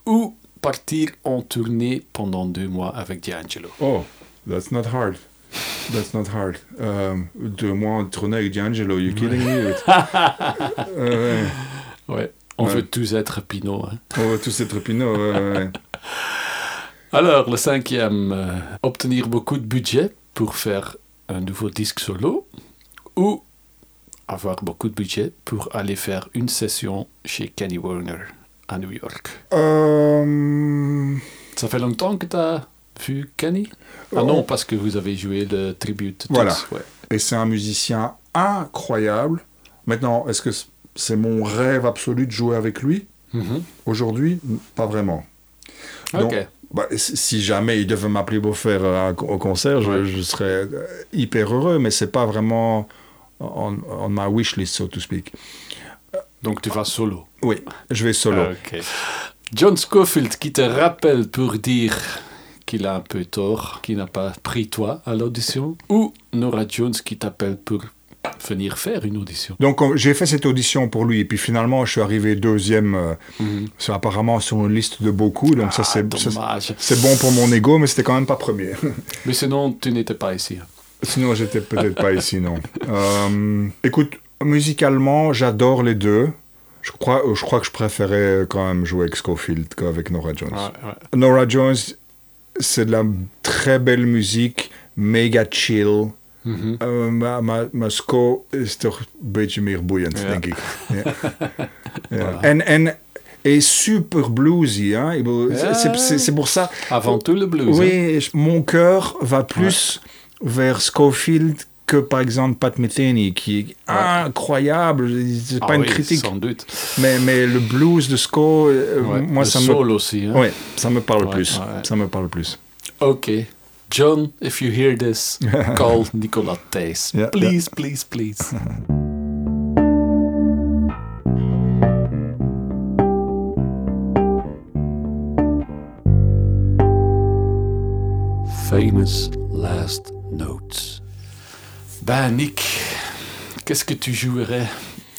ou partir en tournée pendant deux mois avec D'Angelo. Oh, that's not hard. That's not hard. Euh, deux mois en tournée avec D'Angelo, you kidding me? Euh, <laughs> ouais. Ouais. On Ouais. veut tous être Pinot. hein. On va tous être Pinot. ouais. <laughs> Alors, le cinquième, euh, obtenir beaucoup de budget pour faire un nouveau disque solo ou avoir beaucoup de budget pour aller faire une session chez Kenny Werner à New York. Euh, Ça fait longtemps que tu as vu Kenny Ah Oh. non, parce que vous avez joué le tribute. tous, Voilà. ouais. Et c'est un musicien incroyable. Maintenant, est-ce que c'est mon rêve absolu de jouer avec lui? Mhm. Aujourd'hui, pas vraiment. Donc, Ok. bah, si jamais il devait m'appeler pour faire euh, au concert, je, Ouais. je serais euh, hyper heureux, mais c'est pas vraiment on, on my wish list, so to speak. Donc tu vas solo. Oui, je vais solo. Ok. John Scofield qui te rappelle pour dire qu'il a un peu tort, qu'il n'a pas pris toi à l'audition, ou Nora Jones qui t'appelle pour venir faire une audition. Donc on- j'ai fait cette audition pour lui, et puis finalement je suis arrivé deuxième, euh, c'est apparemment sur une liste de beaucoup, donc ça Ah, c'est ça, dommage. c'est bon pour mon ego, mais c'était quand même pas premier. <laughs> Mais sinon, tu n'étais pas ici. Sinon j'étais peut-être pas ici, non. Euh, écoute, musicalement j'adore les deux. Je crois, je crois que je préférais quand même jouer avec Scofield qu'avec Nora Jones. Ouais, ouais. Nora Jones, c'est de la très belle musique, méga chill. Mhm. Uh, maar, maar, Sco is toch een beetje meer boeiend, Ja. denk ik. Ja. <laughs> Ja. Voilà. En, en est super bluesy. Hein? C'est- pour ça. Avant tout le blues. oui, hein. mon cœur va plus vers Scofield que par exemple Pat Metheny, qui est incroyable. C'est Ah pas une critique, Sans doute. mais, mais le blues de Sco, euh, Ouais, moi le ça me, soul aussi. hein. ouais, ça me parle Ouais, plus. ouais. Ça me parle plus. Ok. John, if you hear this, <laughs> call Nicolas. Ja, please, please, please. <laughs> Famous last notes. Ben Nick, qu'est-ce que tu jouerais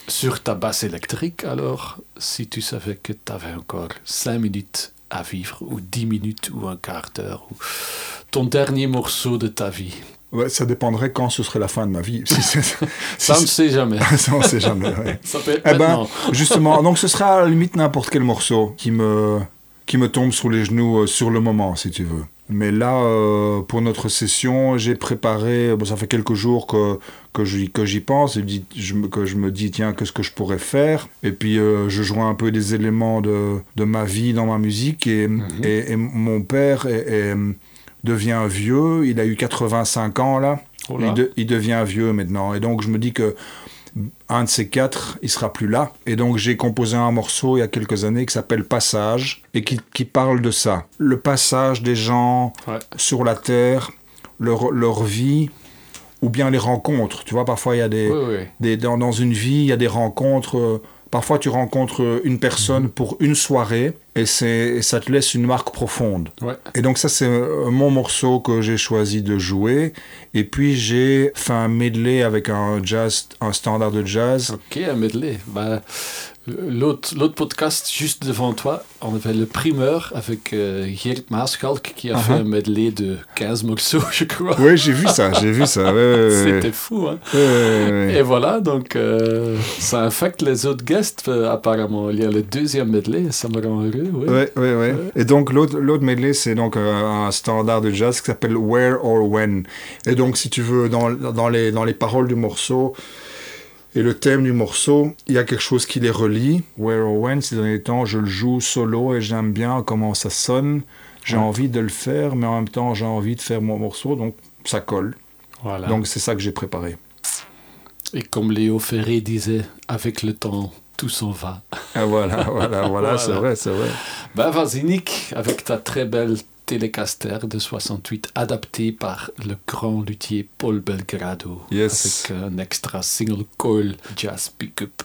sur ta basse électrique alors si tu savais que tu avais encore 5 minutes à vivre ou 10 minutes ou un quart d'heure ou ton dernier morceau de ta vie? Ouais, ça dépendrait quand ce serait la fin de ma vie. <laughs> Si Ça ne sait jamais. <laughs> ça, on sait jamais. ouais. <laughs> Ça peut être Eh ben, justement, donc ce sera à la limite n'importe quel morceau qui me, qui me tombe sous les genoux euh, sur le moment, si tu veux. Mais là, euh, pour notre session, j'ai préparé, bon, ça fait quelques jours que, que j'y que j'y pense, et je me- que je me dis, tiens, qu'est-ce que je pourrais faire? Et puis, euh, je joins un peu des éléments de, de ma vie dans ma musique, et, et, et mon père est- est- devient vieux, il a eu 85 ans là, Oh là. il, de- il devient vieux maintenant, et donc je me dis que un de ces quatre, il sera plus là. Et donc j'ai composé un morceau il y a quelques années qui s'appelle Passage et qui, qui parle de ça. Le passage des gens Ouais. sur la terre, leur, leur vie, ou bien les rencontres. Tu vois, parfois il y a des, Oui, oui. des- dans, dans une vie, il y a des rencontres. Euh, Parfois, tu rencontres une personne pour une soirée et, c'est- ça te laisse une marque profonde. Ouais. Et donc ça, c'est euh, mon morceau que j'ai choisi de jouer. Et puis, j'ai fait un medley avec un jazz, un standard de jazz. Ok, un medley. Ben, L'autre podcast juste devant toi, on avait le primeur avec euh, Geert Maaschalk qui a Uh-huh. fait un medley de 15 morceaux, <laughs> je crois. Oui, j'ai vu ça, j'ai vu ça. ouais. C'était fou, hein. Ouais. Et voilà, donc euh, ça affecte les autres guests euh, apparemment. Il y a le deuxième medley, ça me rend heureux. Oui. Ouais, ouais. Et donc l'autre l'autre medley, c'est donc euh, un standard de jazz qui s'appelle Where or When. Et donc si tu veux, dans, dans, les, dans les paroles du morceau et le thème du morceau, il y a quelque chose qui les relie. Where or When, ces derniers temps, je le joue solo et j'aime bien comment ça sonne. J'ai Ouais. envie de le faire, mais en même temps, j'ai envie de faire mon morceau, donc ça colle. Voilà. Donc c'est ça que j'ai préparé. Et comme Léo Ferré disait, avec le temps, tout s'en va. Ah, voilà, voilà, voilà, <laughs> c'est Voilà. vrai, c'est vrai. Ben vas-y Nick, avec ta très belle Telecaster de 68 adaptée par le grand luthier Paul Belgrado. Yes. Avec un extra single coil jazz pickup.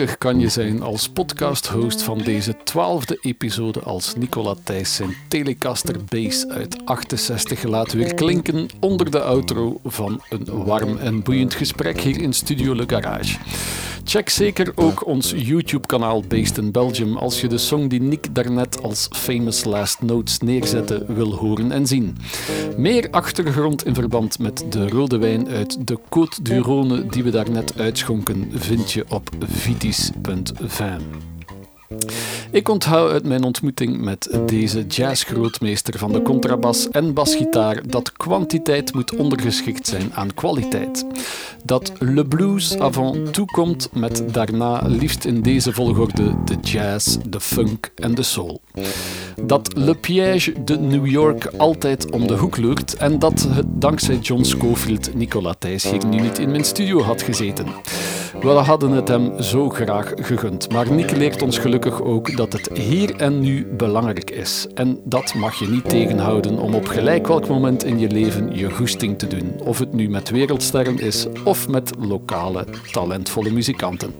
рамках kan je zijn als podcast-host van deze twaalfde episode als Nicola Thijs zijn Telecaster Bass uit 68 laat weer klinken onder de outro van een warm en boeiend gesprek hier in Studio Le Garage. Check zeker ook ons YouTube-kanaal Based in Belgium als je de song die Nick daarnet als Famous Last Notes neerzette wil horen en zien. Meer achtergrond in verband met de rode wijn uit de Côte du Rhône die we daarnet uitschonken vind je op www.vm. Ik onthoud uit mijn ontmoeting met deze jazzgrootmeester van de contrabas en basgitaar dat kwantiteit moet ondergeschikt zijn aan kwaliteit. Dat le blues avant tout komt met daarna liefst in deze volgorde de jazz, de funk en de soul. Dat Le Piège de New York altijd om de hoek loopt en dat het dankzij John Scofield Nicola Thijs hier nu niet in mijn studio had gezeten. We hadden het hem zo graag gegund, maar Nick leert ons gelukkig ook dat het hier en nu belangrijk is. En dat mag je niet tegenhouden om op gelijk welk moment in je leven je goesting te doen. Of het nu met wereldsterren is of met lokale, talentvolle muzikanten.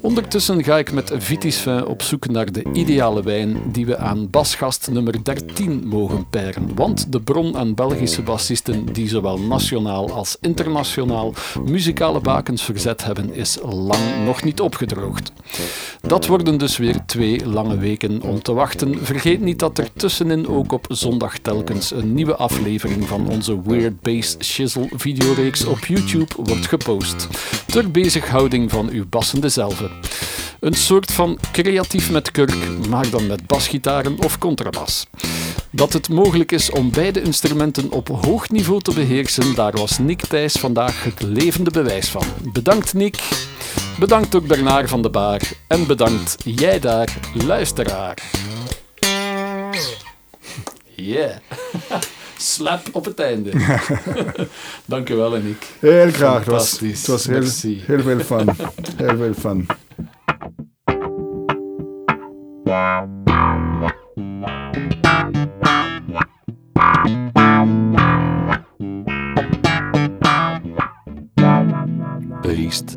Ondertussen ga ik met Vitis Vin op zoek naar de ideale wijn die we aan basgast nummer 13 mogen peren. Want de bron aan Belgische bassisten die zowel nationaal als internationaal muzikale bakens verzet hebben, is lang nog niet opgedroogd. Dat worden dus weer twee lange weken om te wachten. Vergeet niet dat er tussenin ook op zondag telkens een nieuwe aflevering van onze Weird Bass Shizzle videoreeks op YouTube wordt gepost. Ter bezighouding van uw bassende zelf. Een soort van creatief met kurk, maar dan met basgitaren of contrabas. Dat het mogelijk is om beide instrumenten op hoog niveau te beheersen, daar was Nick Thijs vandaag het levende bewijs van. Bedankt Nick. Bedankt ook Bernard van de Baar. En bedankt jij daar, luisteraar. Yeah. Slap op het einde. <laughs> Dank u wel, Nick. Heel graag. Het was, het was heel, heel veel fun. Heel veel fun. Beest.